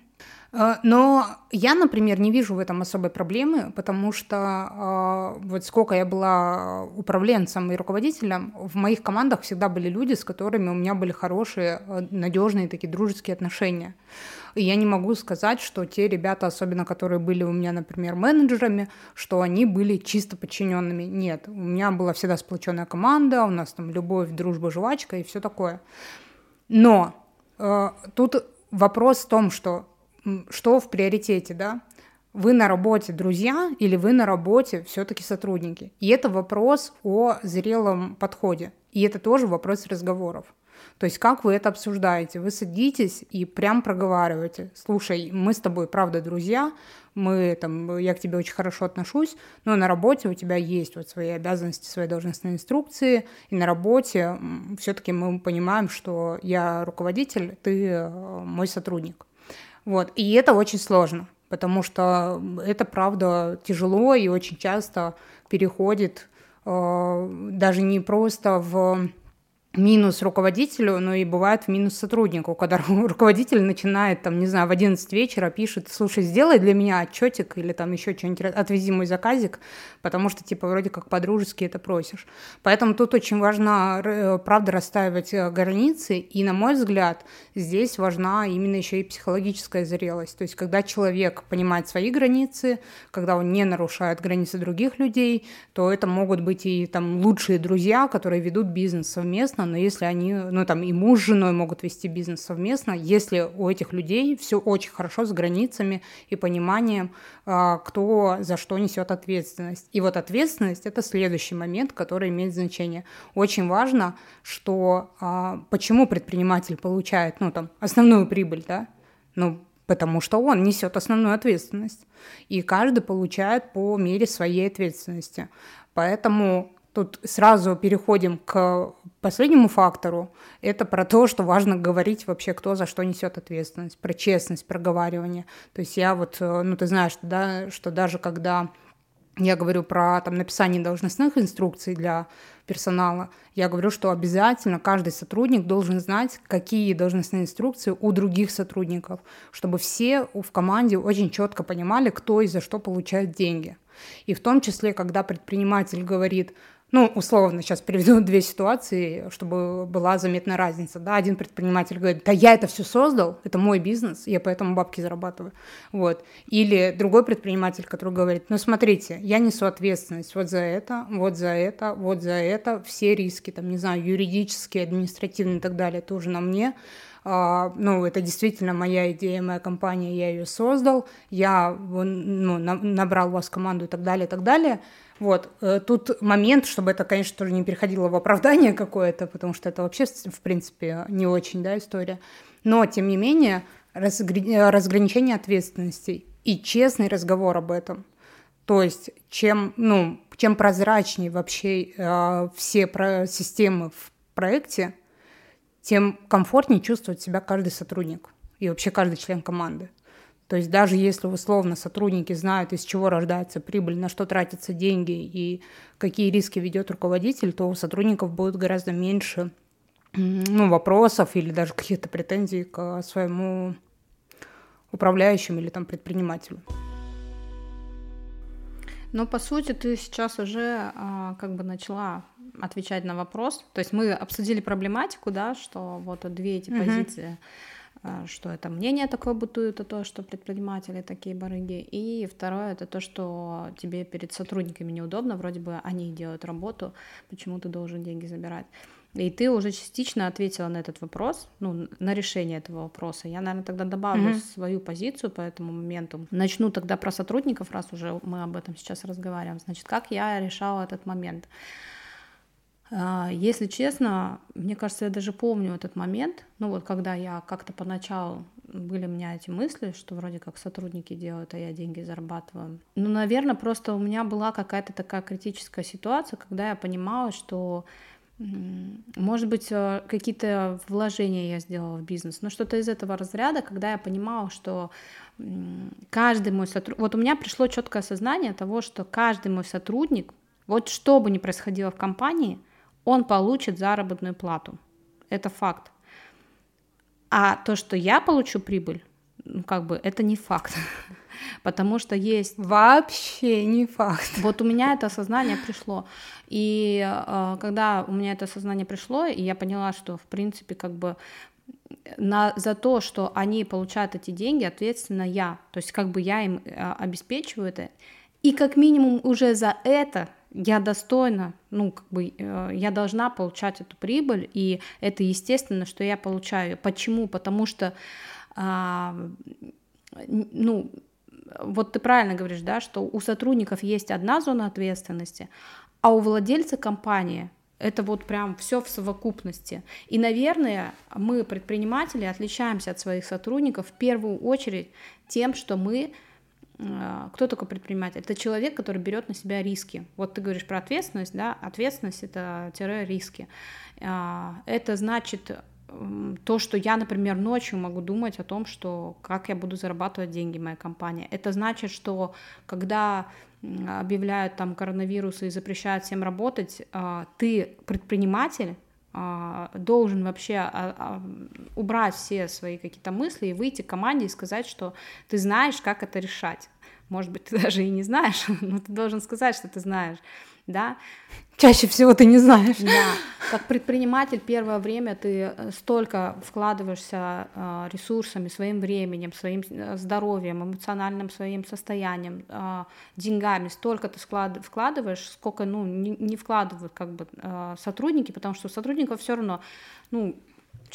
Э, но я, например, не вижу в этом особой проблемы, потому что э, вот сколько я была управленцем и руководителем, в моих командах всегда были люди, с которыми у меня были хорошие, э, надежные такие дружеские отношения. И я не могу сказать, что те ребята, особенно которые были у меня, например, менеджерами, что они были чисто подчиненными. Нет, у меня была всегда сплоченная команда, у нас там любовь, дружба, жвачка и все такое. Но э, тут вопрос в том, что что в приоритете, да? Вы на работе друзья или вы на работе все-таки сотрудники? И это вопрос о зрелом подходе. И это тоже вопрос разговоров. То есть как вы это обсуждаете? Вы садитесь и прям проговариваете. Слушай, мы с тобой, правда, друзья, мы там, я к тебе очень хорошо отношусь, но на работе у тебя есть вот свои обязанности, свои должностные инструкции, и на работе все-таки мы понимаем, что я руководитель, ты э, мой сотрудник. Вот. И это очень сложно, потому что это, правда, тяжело и очень часто переходит э, даже не просто в минус руководителю, но и бывает в минус сотруднику, когда руководитель начинает, там, не знаю, в 11 вечера пишет, слушай, сделай для меня отчетик или там еще что-нибудь, отвези мой заказик, потому что, типа, вроде как по-дружески это просишь. Поэтому тут очень важно, э, правда, расставить э, границы, и, на мой взгляд, здесь важна именно еще и психологическая зрелость, то есть когда человек понимает свои границы, когда он не нарушает границы других людей, то это могут быть и там лучшие друзья, которые ведут бизнес совместно, но если они, ну там и муж с женой могут вести бизнес совместно, если у этих людей все очень хорошо с границами и пониманием, а, кто за что несет ответственность. И вот ответственность это следующий момент, который имеет значение. Очень важно, что а, почему предприниматель получает, ну там основную прибыль, да, ну потому что он несет основную ответственность. И каждый получает по мере своей ответственности. Поэтому Тут сразу переходим к последнему фактору. Это про то, что важно говорить вообще, кто за что несет ответственность, про честность проговаривания. То есть я вот, э, ну ты знаешь, да, что даже когда я говорю про там, написание должностных инструкций для персонала, я говорю, что обязательно каждый сотрудник должен знать, какие должностные инструкции у других сотрудников, чтобы все в команде очень четко понимали, кто и за что получает деньги. И в том числе, когда предприниматель говорит, ну, условно, сейчас приведу [laughs] две ситуации, чтобы была заметна разница. Да, один предприниматель говорит, да я это все создал, это мой бизнес, я поэтому бабки зарабатываю. Вот. Или другой предприниматель, который говорит, ну, смотрите, я несу ответственность вот за это, вот за это, вот за это, все риски, там, не знаю, юридические, административные и так далее, тоже на мне. Uh, ну, это действительно моя идея, моя компания, я ее создал, я ну, набрал у вас команду и так далее, и так далее. Вот, э, тут момент, чтобы это, конечно, тоже не переходило в оправдание [laughs] какое-то, потому что это вообще, в принципе, не очень, да, история. Но, тем не менее, разгр... разграничение ответственностей и честный разговор об этом. То есть, чем, ну, чем прозрачнее вообще э, все про системы в проекте, тем комфортнее чувствует себя каждый сотрудник и вообще каждый член команды. То есть даже если условно сотрудники знают, из чего рождается прибыль, на что тратятся деньги и какие риски ведет руководитель, то у сотрудников будет гораздо меньше ну, вопросов или даже каких-то претензий к своему управляющему или там предпринимателю. Но по сути ты сейчас уже а, как бы начала отвечать на вопрос. То есть мы обсудили проблематику, да, что вот две эти mm-hmm. позиции что это мнение такое бытует, это то, что предприниматели такие барыги, и второе это то, что тебе перед сотрудниками неудобно, вроде бы они делают работу, почему ты должен деньги забирать. И ты уже частично ответила на этот вопрос, ну, на решение этого вопроса. Я, наверное, тогда добавлю mm-hmm. свою позицию по этому моменту. Начну тогда про сотрудников, раз уже мы об этом сейчас разговариваем. Значит, как я решала этот момент? А, если честно, мне кажется, я даже помню этот момент, ну вот когда я как-то поначалу были у меня эти мысли, что вроде как сотрудники делают, а я деньги зарабатываю. Ну, наверное, просто у меня была какая-то такая критическая ситуация, когда я понимала, что может быть, э, какие-то вложения я сделала в бизнес, но что-то из этого разряда, когда я понимала, что каждый мой сотрудник... Вот у меня пришло четкое осознание того, что каждый мой сотрудник, вот что бы ни происходило в компании, он получит заработную плату. Это факт. А то, что я получу прибыль, ну, как бы, это не факт. [laughs] Потому что есть... Вообще не факт. Вот у меня это осознание пришло. И э, когда у меня это осознание пришло, и я поняла, что, в принципе, как бы на, за то, что они получают эти деньги, ответственно я. То есть как бы я им э, обеспечиваю это. И как минимум уже за это я достойна, ну, как бы э, я должна получать эту прибыль, и это естественно, что я получаю. Почему? Потому что, э, ну, вот ты правильно говоришь, да, что у сотрудников есть одна зона ответственности, а у владельца компании это вот прям все в совокупности. И, наверное, мы, предприниматели, отличаемся от своих сотрудников в первую очередь тем, что мы а, кто такой предприниматель? Это человек, который берет на себя риски. Вот ты говоришь про ответственность, да? Ответственность это тире риски. А, это значит то, что я, например, ночью могу думать о том, что как я буду зарабатывать деньги в моей компании. Это значит, что когда объявляют там коронавирусы и запрещают всем работать, а, ты предприниматель, а, должен вообще а, а, убрать все свои какие-то мысли и выйти к команде и сказать, что ты знаешь, как это решать. Может быть, ты [laughs] даже и не знаешь, [laughs] но ты должен сказать, что ты знаешь да. Чаще всего ты не знаешь. Да. Как предприниматель первое время ты э, столько вкладываешься э, ресурсами, своим временем, своим э, здоровьем, эмоциональным своим состоянием, деньгами, столько ты вкладываешь, сколько ну, не, вкладывают как бы сотрудники, потому что у сотрудников все равно ну,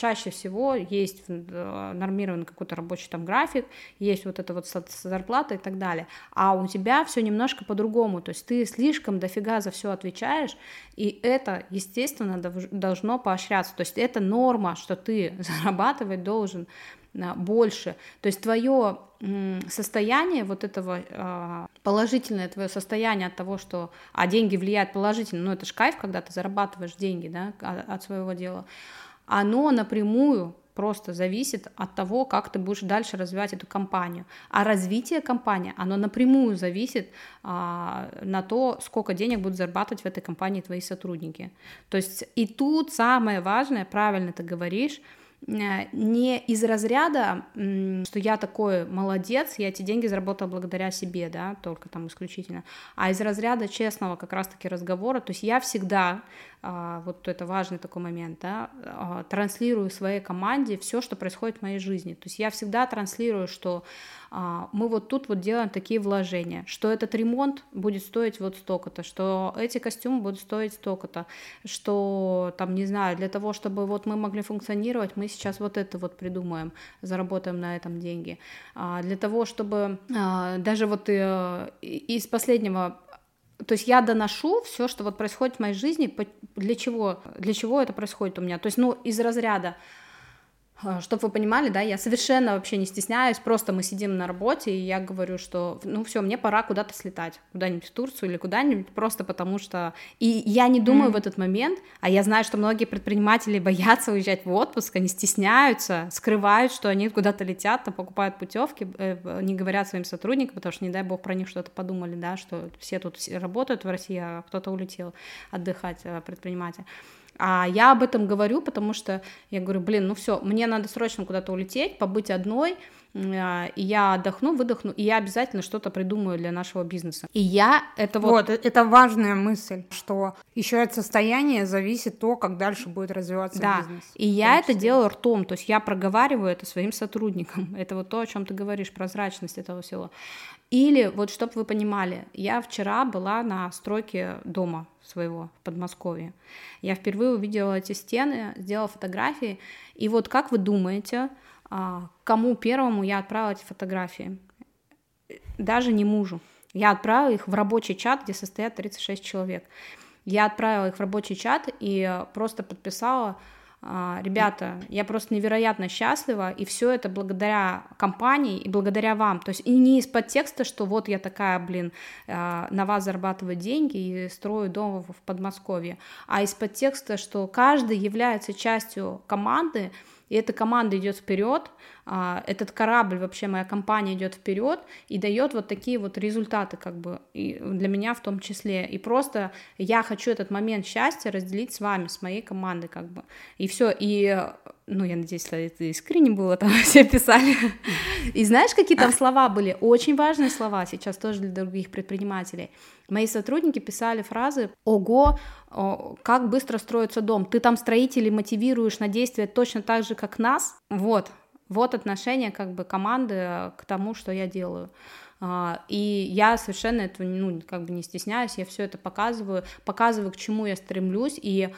чаще всего есть э, нормированный какой-то рабочий там график, есть вот эта вот зарплата и так далее, а у тебя все немножко по-другому, то есть ты слишком дофига за все отвечаешь, и это, естественно, должно поощряться, то есть это норма, что ты [laughs] зарабатывать должен а, больше, то есть твое состояние вот этого а, положительное твое состояние от того, что а деньги влияют положительно, ну это ж кайф, когда ты зарабатываешь деньги, да, от своего дела, оно напрямую просто зависит от того, как ты будешь дальше развивать эту компанию. А развитие компании, оно напрямую зависит а, на то, сколько денег будут зарабатывать в этой компании твои сотрудники. То есть и тут самое важное, правильно ты говоришь, Э, не из разряда, что я такой молодец, я эти деньги заработал благодаря себе, да, только там исключительно, а из разряда честного как раз-таки разговора, то есть я всегда, вот это важный такой момент, да, а, транслирую своей команде все, что происходит в моей жизни, то есть я всегда транслирую, что а, мы вот тут вот делаем такие вложения, что этот ремонт будет стоить вот столько-то, что эти костюмы будут стоить столько-то, что там, не знаю, для того, чтобы вот мы могли функционировать, мы сейчас вот это вот придумаем, заработаем на этом деньги. А, для того, чтобы а, даже вот э, из последнего то есть я доношу все, что вот происходит в моей жизни, для чего, для чего это происходит у меня. То есть, ну, из разряда Чтобы вы понимали, да, я совершенно вообще не стесняюсь, просто мы сидим на работе, и я говорю, что, ну все, мне пора куда-то слетать, куда-нибудь в Турцию или куда-нибудь, просто потому что... И я не думаю mm. в этот момент, а я знаю, что многие предприниматели [laughs] боятся уезжать в отпуск, они стесняются, скрывают, что они куда-то летят, там покупают путевки, э, не говорят своим сотрудникам, потому что, не дай бог, про них что-то подумали, да, что все тут работают в России, а кто-то улетел отдыхать, э, предприниматель. А я об этом говорю, потому что я говорю, блин, ну все, мне надо срочно куда-то улететь, побыть одной, а, и я отдохну, выдохну, и я обязательно что-то придумаю для нашего бизнеса. И я это вот... Вот, это важная мысль, что еще от состояния зависит то, как дальше будет развиваться да. бизнес. И я это делаю ртом, то есть я проговариваю это своим сотрудникам. Это вот то, о чем ты говоришь, прозрачность этого всего. Или вот, чтобы вы понимали, я вчера была на стройке дома своего в Подмосковье. Я впервые увидела эти стены, сделала фотографии, и вот как вы думаете, а, кому первому я отправила эти фотографии. Даже не мужу. Я отправила их в рабочий чат, где состоят 36 человек. Я отправила их в рабочий чат и просто подписала, ребята, я просто невероятно счастлива, и все это благодаря компании и благодаря вам. То есть и не из-под текста, что вот я такая, блин, а, на вас зарабатываю деньги и строю дом в Подмосковье, а из-под текста, что каждый является частью команды, и эта команда идет вперед, а, этот корабль, вообще моя компания идет вперед и дает вот такие вот результаты, как бы, и для меня в том числе. И просто я хочу этот момент счастья разделить с вами, с моей командой, как бы. И все. И ну, я надеюсь, это искренне было, там [laughs] все писали. И знаешь, какие там слова были? Очень важные слова сейчас тоже для других предпринимателей. Мои сотрудники писали фразы «Ого, как быстро строится дом, ты там строителей мотивируешь на действия точно так же, как нас». Вот, вот отношение как бы команды к тому, что я делаю. А, и я совершенно этого ну, как бы не стесняюсь, я все это показываю, показываю, к чему я стремлюсь, и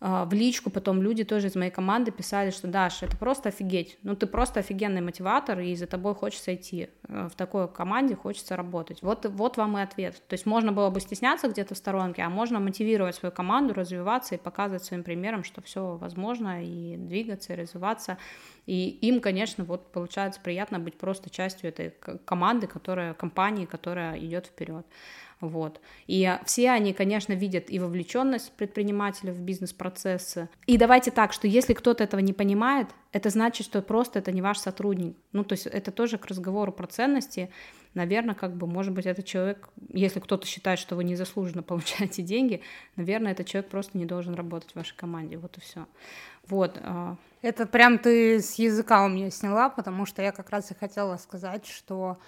в личку потом люди тоже из моей команды писали, что Даша, это просто офигеть, ну ты просто офигенный мотиватор, и за тобой хочется идти, э, в такой команде хочется работать. Вот, вот вам и ответ. То есть можно было бы стесняться где-то в сторонке, а можно мотивировать свою команду, развиваться и показывать своим примером, что все возможно, и двигаться, и развиваться. И им, конечно, вот получается приятно быть просто частью этой команды, которая, компании, которая идет вперед. Вот. И все они, конечно, видят и вовлеченность предпринимателя в бизнес-процессы. И давайте так, что если кто-то этого не понимает, это значит, что просто это не ваш сотрудник. Ну, то есть это тоже к разговору про ценности. Наверное, как бы, может быть, этот человек, если кто-то считает, что вы незаслуженно [laughs] получаете деньги, наверное, этот человек просто не должен работать в вашей команде. Вот и все. Вот. А. Это прям ты с языка у меня сняла, потому что я как раз и хотела сказать, что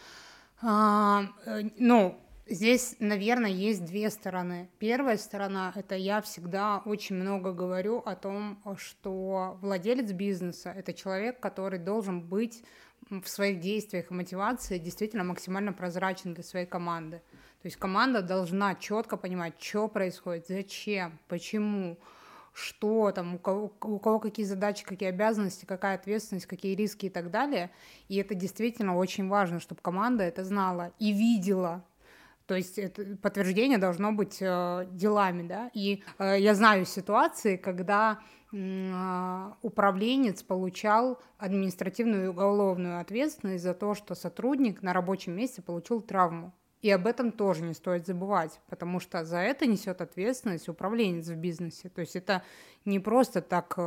а, э, ну, Здесь, наверное, есть две стороны. Первая сторона — это я всегда очень много говорю о том, что владелец бизнеса — это человек, который должен быть в своих действиях и мотивации действительно максимально прозрачен для своей команды. То есть команда должна четко понимать, что происходит, зачем, почему, что там, у кого, у кого какие задачи, какие обязанности, какая ответственность, какие риски и так далее. И это действительно очень важно, чтобы команда это знала и видела, то есть это подтверждение должно быть э, делами, да. И э, я знаю ситуации, когда э, управленец получал административную и уголовную ответственность за то, что сотрудник на рабочем месте получил травму. И об этом тоже не стоит забывать, потому что за это несет ответственность управленец в бизнесе. То есть это не просто так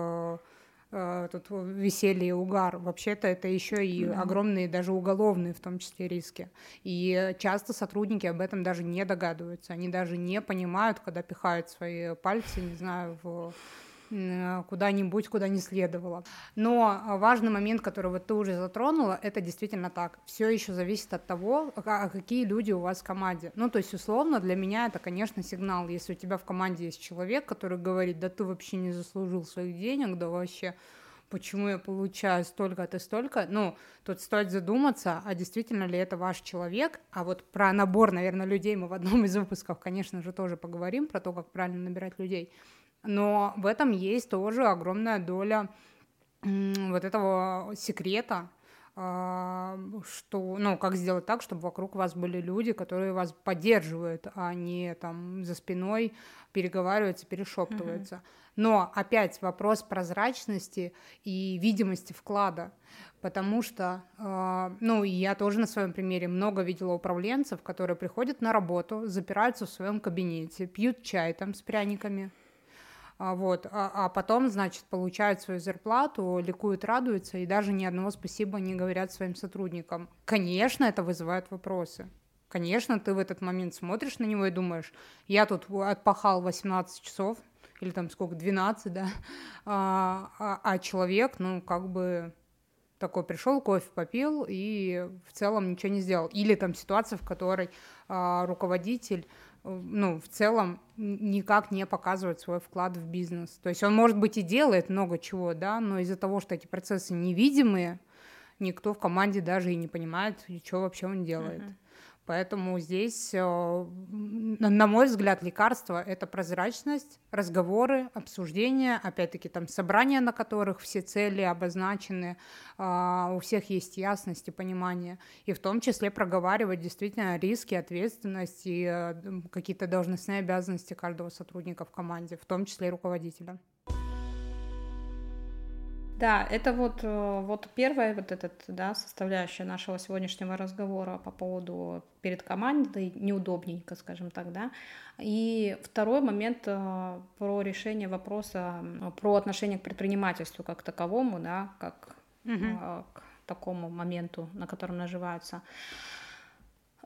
тут веселье и угар. Вообще-то это еще и да. огромные даже уголовные в том числе риски. И часто сотрудники об этом даже не догадываются. Они даже не понимают, когда пихают свои пальцы, не знаю, в куда-нибудь, куда не следовало. Но важный момент, который вот ты уже затронула, это действительно так. Все еще зависит от того, а какие люди у вас в команде. Ну, то есть, условно, для меня это, конечно, сигнал. Если у тебя в команде есть человек, который говорит, да ты вообще не заслужил своих денег, да вообще почему я получаю столько-то, столько, ну, тут стоит задуматься, а действительно ли это ваш человек, а вот про набор, наверное, людей мы в одном из выпусков, конечно же, тоже поговорим, про то, как правильно набирать людей, но в этом есть тоже огромная доля вот этого секрета, а, что, ну, как сделать так, чтобы вокруг вас были люди, которые вас поддерживают, а не там за спиной переговариваются, перешептываются. Mm-hmm. Но опять вопрос прозрачности и видимости вклада, потому что, э, ну, я тоже на своем примере много видела управленцев, которые приходят на работу, запираются в своем кабинете, пьют чай там с пряниками, а, вот, а, а потом, значит, получают свою зарплату, ликуют, радуются и даже ни одного спасибо не говорят своим сотрудникам. Конечно, это вызывает вопросы. Конечно, ты в этот момент смотришь на него и думаешь, я тут отпахал 18 часов, или там сколько, 12, да, [laughs] а, а, а человек, ну, как бы такой пришел, кофе попил и в целом ничего не сделал. Или там ситуация, в которой а, руководитель ну, в целом никак не показывает свой вклад в бизнес. То есть он, может быть, и делает много чего, да, но из-за того, что эти процессы невидимые, никто в команде даже и не понимает, что вообще он делает. Uh-huh. Поэтому здесь, э, на мой взгляд, лекарство — это прозрачность, разговоры, обсуждения, опять-таки там собрания, на которых все цели обозначены, а, у всех есть ясность и понимание, и в том числе проговаривать действительно риски, ответственность и э, какие-то должностные обязанности каждого сотрудника в команде, в том числе и руководителя. Да, это вот, э, вот первая вот этот, да, составляющая нашего сегодняшнего разговора по поводу перед командой неудобненько, скажем так, да. И второй момент э, про решение вопроса, про отношение к предпринимательству как таковому, да, как угу. к такому моменту, на котором наживаются.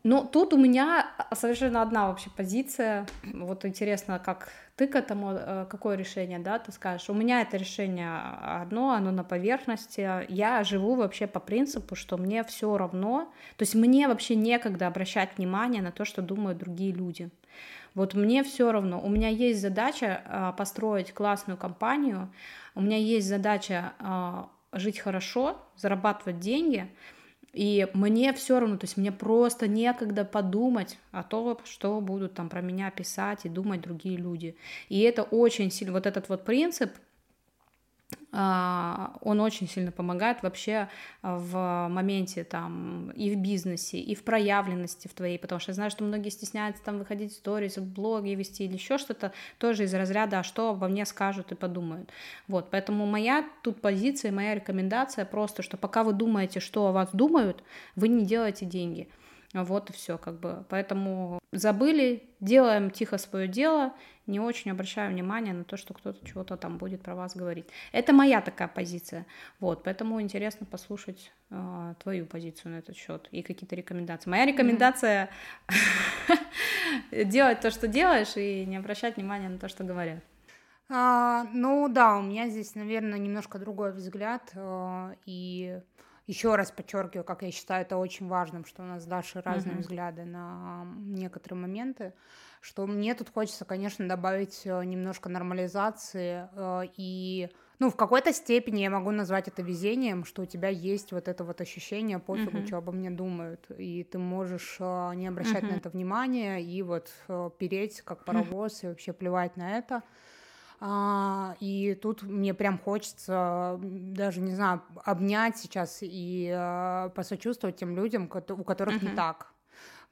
Ну, тут у меня совершенно одна вообще позиция. Вот интересно, как ты к этому, э, какое решение, да, ты скажешь. У меня это решение одно, оно на поверхности. Я живу вообще по принципу, что мне все равно, то есть мне вообще некогда обращать внимание на то, что думают другие люди. Вот мне все равно. У меня есть задача э, построить классную компанию, у меня есть задача жить хорошо, зарабатывать деньги, и мне все равно, то есть мне просто некогда подумать о том, что будут там про меня писать и думать другие люди. И это очень сильно, вот этот вот принцип, он очень сильно помогает вообще в моменте там и в бизнесе, и в проявленности в твоей, потому что я знаю, что многие стесняются там выходить в сторис, в блоге вести или еще что-то, тоже из разряда, а что обо мне скажут и подумают. Вот, поэтому моя тут позиция, моя рекомендация просто, что пока вы думаете, что о вас думают, вы не делаете деньги. Вот и все, как бы. Поэтому забыли, делаем тихо свое дело, не очень обращаю внимания на то, что кто-то чего-то там будет про вас говорить. Это моя такая позиция. Вот, поэтому интересно послушать э, твою позицию на этот счет и какие-то рекомендации. Моя рекомендация [laughs] делать то, что делаешь, и не обращать внимания на то, что говорят. А, ну да, у меня здесь, наверное, немножко другой взгляд. Э, и еще раз подчеркиваю, как я считаю это очень важным, что у нас с Дашей разные mm-hmm. взгляды на некоторые моменты, что мне тут хочется, конечно, добавить э, немножко нормализации э, и ну, в какой-то степени я могу назвать это везением, что у тебя есть вот это вот ощущение, пофигу, uh-huh. что обо мне думают, и ты можешь э, не обращать uh-huh. на это внимания и вот э, переть как [laughs] паровоз uh-huh. и вообще плевать на это. А, и тут мне прям хочется даже, не знаю, обнять сейчас и а, посочувствовать тем людям, у которых uh-huh. не так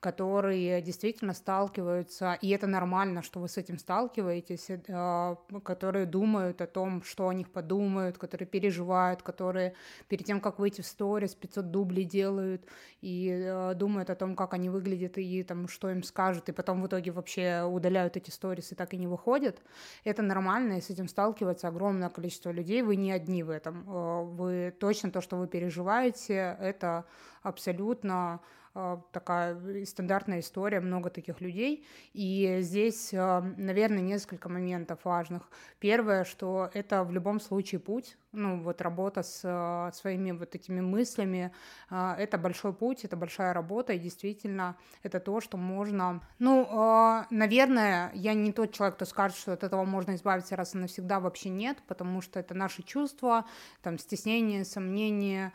которые действительно сталкиваются, и это нормально, что вы с этим сталкиваетесь, э, которые думают о том, что о них подумают, которые переживают, которые перед тем, как выйти в сторис, 500 дублей делают и э, думают о том, как они выглядят и там, что им скажут, и потом в итоге вообще удаляют эти сторис и так и не выходят. Это нормально, и с этим сталкивается огромное количество людей, вы не одни в этом. Э, вы точно то, что вы переживаете, это абсолютно а, такая стандартная история, много таких людей. И здесь, а, наверное, несколько моментов важных. Первое, что это в любом случае путь, ну, вот работа с э, своими вот этими мыслями, э, это большой путь, это большая работа, и действительно это то, что можно, ну, э, наверное, я не тот человек, кто скажет, что от этого можно избавиться раз и навсегда, вообще нет, потому что это наши чувства, там, стеснение, сомнение,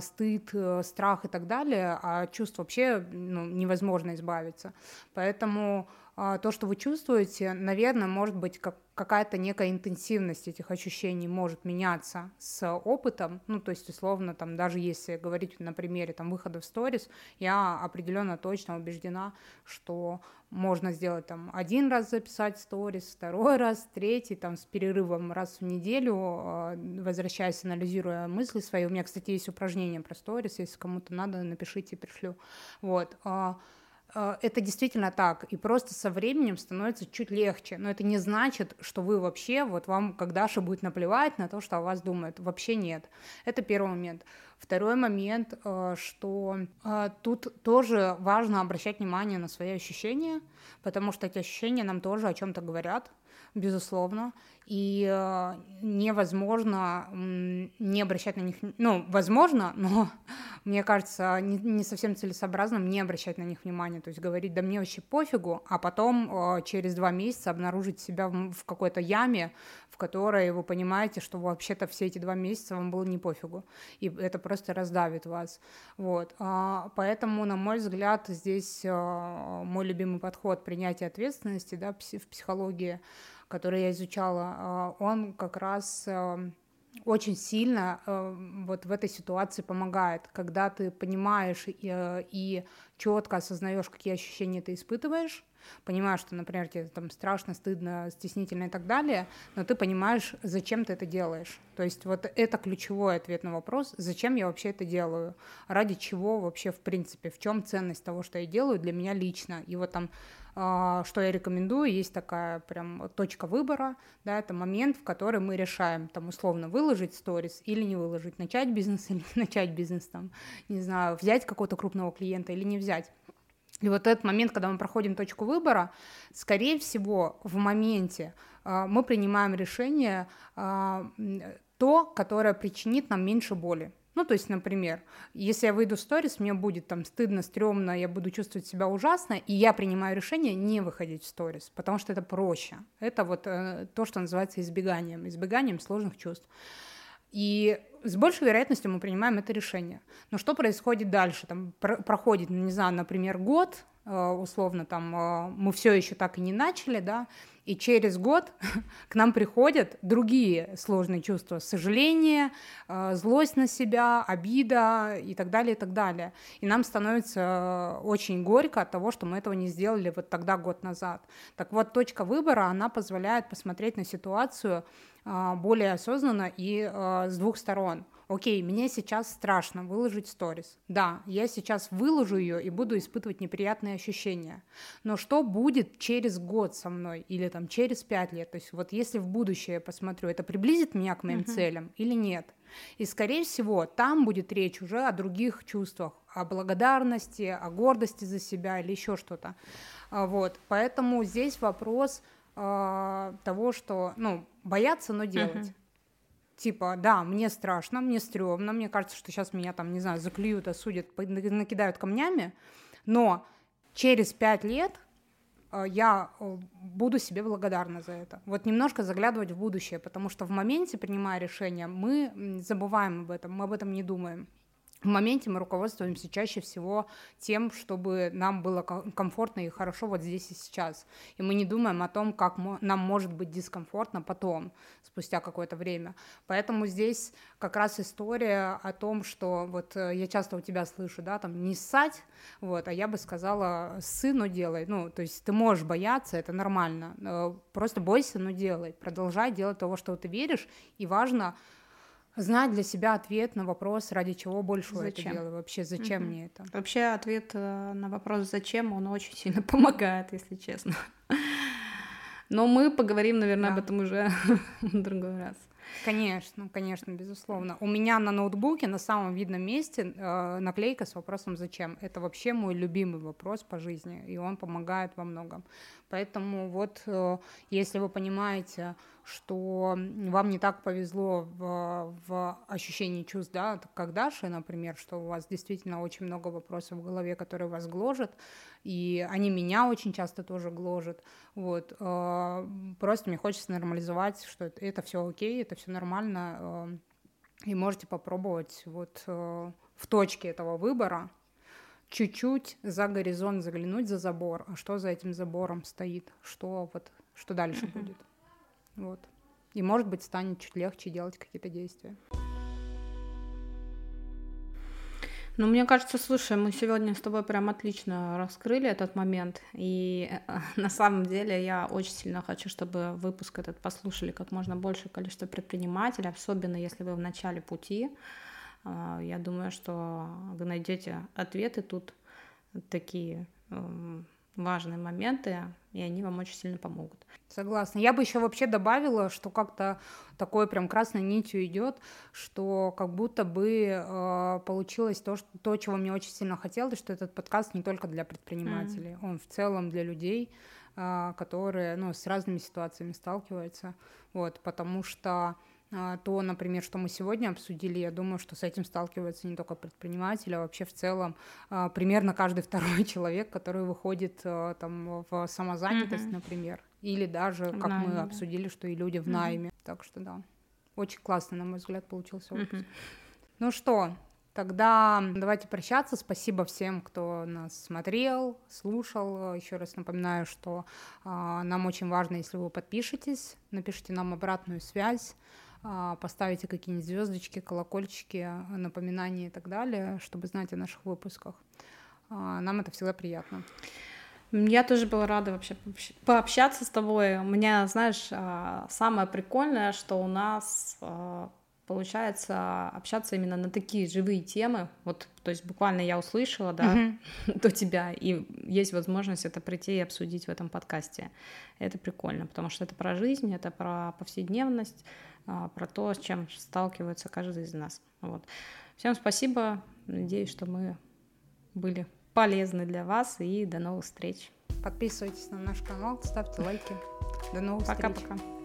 стыд, страх и так далее, а чувств вообще ну, невозможно избавиться, поэтому то, что вы чувствуете, наверное, может быть как какая-то некая интенсивность этих ощущений может меняться с опытом, ну, то есть, условно, там, даже если говорить на примере там выхода в сторис, я определенно точно убеждена, что можно сделать там один раз записать сторис, второй раз, третий, там, с перерывом раз в неделю, а, возвращаясь, анализируя мысли свои. У меня, кстати, есть упражнение про сторис, если кому-то надо, напишите, пришлю. Вот. А, Э, это действительно так, и просто со временем становится чуть легче, но это не значит, что вы вообще, вот вам, как Даша, будет наплевать на то, что о вас думают, вообще нет. Это первый момент. Второй момент, э, что э, тут тоже важно обращать внимание на свои ощущения, потому что эти ощущения нам тоже о чем-то говорят, безусловно, и э, невозможно не обращать на них, ну, возможно, но [laughs] мне кажется, не, не совсем целесообразным не обращать на них внимания, то есть говорить, да мне вообще пофигу, а потом э, через два месяца обнаружить себя в, в какой-то яме, в которой вы понимаете, что вообще-то все эти два месяца вам было не пофигу, и это просто раздавит вас, вот, а, поэтому, на мой взгляд, здесь э, мой любимый подход принятия ответственности, да, в психологии, который я изучала, он как раз эм, очень сильно э, вот в этой ситуации помогает, когда ты понимаешь и, э, и четко осознаешь, какие ощущения ты испытываешь, понимаешь, что, например, тебе там страшно, стыдно, стеснительно и так далее, но ты понимаешь, зачем ты это делаешь. То есть вот это ключевой ответ на вопрос, зачем я вообще это делаю, ради чего вообще в принципе, в чем ценность того, что я делаю для меня лично. И вот там а, что я рекомендую, есть такая прям точка выбора, да, это момент, в который мы решаем, там, условно, выложить сторис или не выложить, начать бизнес [laughs] или не начать бизнес, там, не знаю, взять какого-то крупного клиента или не взять. И вот этот момент, когда мы проходим точку выбора, скорее всего, в моменте э, мы принимаем решение э, то, которое причинит нам меньше боли. Ну, то есть, например, если я выйду в сторис, мне будет там стыдно, стрёмно, я буду чувствовать себя ужасно, и я принимаю решение не выходить в сторис, потому что это проще. Это вот э, то, что называется избеганием, избеганием сложных чувств. И с большей вероятностью мы принимаем это решение. Но что происходит дальше? Там про- проходит, не знаю, например, год, э, условно, там э, мы все еще так и не начали, да, и через год [laughs] к нам приходят другие сложные чувства, сожаление, э, злость на себя, обида и так далее, и так далее. И нам становится очень горько от того, что мы этого не сделали вот тогда, год назад. Так вот, точка выбора, она позволяет посмотреть на ситуацию а, более осознанно и с двух сторон. Окей, мне сейчас страшно выложить сторис. Да, я сейчас выложу ее и буду испытывать неприятные ощущения. Но что будет через год со мной или там через пять лет? То есть вот если в будущее я посмотрю, это приблизит меня к моим uh-huh. целям или нет? И, скорее всего, там будет речь уже о других чувствах, о благодарности, о гордости за себя или еще что-то. А, вот, поэтому здесь вопрос э, того, что, ну, бояться, но делать. Uh-huh. Типа, да, мне страшно, мне стрёмно, мне кажется, что сейчас меня там, не знаю, заклюют, осудят, накидают камнями, но через пять лет э, я э, буду себе благодарна за это. Вот немножко заглядывать в будущее, потому что в моменте, принимая решение, мы забываем об этом, мы об этом не думаем в моменте мы руководствуемся чаще всего тем, чтобы нам было комфортно и хорошо вот здесь и сейчас. И мы не думаем о том, как нам может быть дискомфортно потом, спустя какое-то время. Поэтому здесь как раз история о том, что вот э, я часто у тебя слышу, да, там не ссать, вот, а я бы сказала, сыну делай. Ну, то есть ты можешь бояться, это нормально. Просто бойся, но делай. Продолжай делать того, что ты веришь. И важно знать для себя ответ на вопрос, ради чего больше зачем? это делаю, вообще зачем угу. мне это. Вообще ответ э, на вопрос зачем, он очень сильно [laughs] помогает, если честно. Но мы поговорим, наверное, да. об этом уже [laughs] в другой раз. Конечно, конечно, безусловно. У меня на ноутбуке на самом видном месте э, наклейка с вопросом «Зачем?». Это вообще мой любимый вопрос по жизни, и он помогает во многом. Поэтому вот э, если вы понимаете, что вам не так повезло в, в ощущении чувств, да, как Даша, например, что у вас действительно очень много вопросов в голове, которые вас гложат, и они меня очень часто тоже гложат, вот, э, просто мне хочется нормализовать, что это, все окей, это все нормально, э, и можете попробовать вот э, в точке этого выбора чуть-чуть за горизонт заглянуть за забор, а что за этим забором стоит, что вот, что дальше будет. Вот. И, может быть, станет чуть легче делать какие-то действия. Ну, мне кажется, слушай, мы сегодня с тобой прям отлично раскрыли этот момент. И э, [laughs] на самом деле я очень сильно хочу, чтобы выпуск этот послушали как можно большее количество предпринимателей, особенно если вы в начале пути. А, я думаю, что вы найдете ответы тут такие эм, важные моменты, и они вам очень сильно помогут. Согласна. Я бы еще вообще добавила, что как-то такой прям красной нитью идет, что как будто бы э, получилось то, что, то, чего мне очень сильно хотелось, что этот подкаст не только для предпринимателей, mm. он в целом для людей, а, которые ну, с разными ситуациями сталкиваются. Вот, потому что то, например, что мы сегодня обсудили, я думаю, что с этим сталкиваются не только предприниматели, а вообще в целом а, примерно каждый [laughs] второй человек, который выходит там в самозанятость, mm-hmm. например, или даже, в как найме, мы обсудили, что и люди в mm-hmm. найме. Так что да, очень классно, на мой взгляд, получился выпуск. Mm-hmm. Ну что, Тогда давайте прощаться. Спасибо всем, кто нас смотрел, слушал. Еще раз напоминаю, что э, нам очень важно, если вы подпишетесь, напишите нам обратную связь, поставите какие-нибудь звездочки, колокольчики, напоминания и так далее, чтобы знать о наших выпусках. Э, нам это всегда приятно. Я тоже была рада вообще пообщаться с тобой. У меня, знаешь, самое прикольное, что у нас получается общаться именно на такие живые темы. Вот, то есть буквально я услышала, да, uh-huh. [laughs] до тебя, и есть возможность это прийти и обсудить в этом подкасте. Это прикольно, потому что это про жизнь, это про повседневность, а, про то, с чем сталкивается каждый из нас. Вот. Всем спасибо. Надеюсь, что мы были полезны для вас, и до новых встреч. Подписывайтесь на наш канал, ставьте лайки. До новых Пока-пока. встреч. Пока-пока.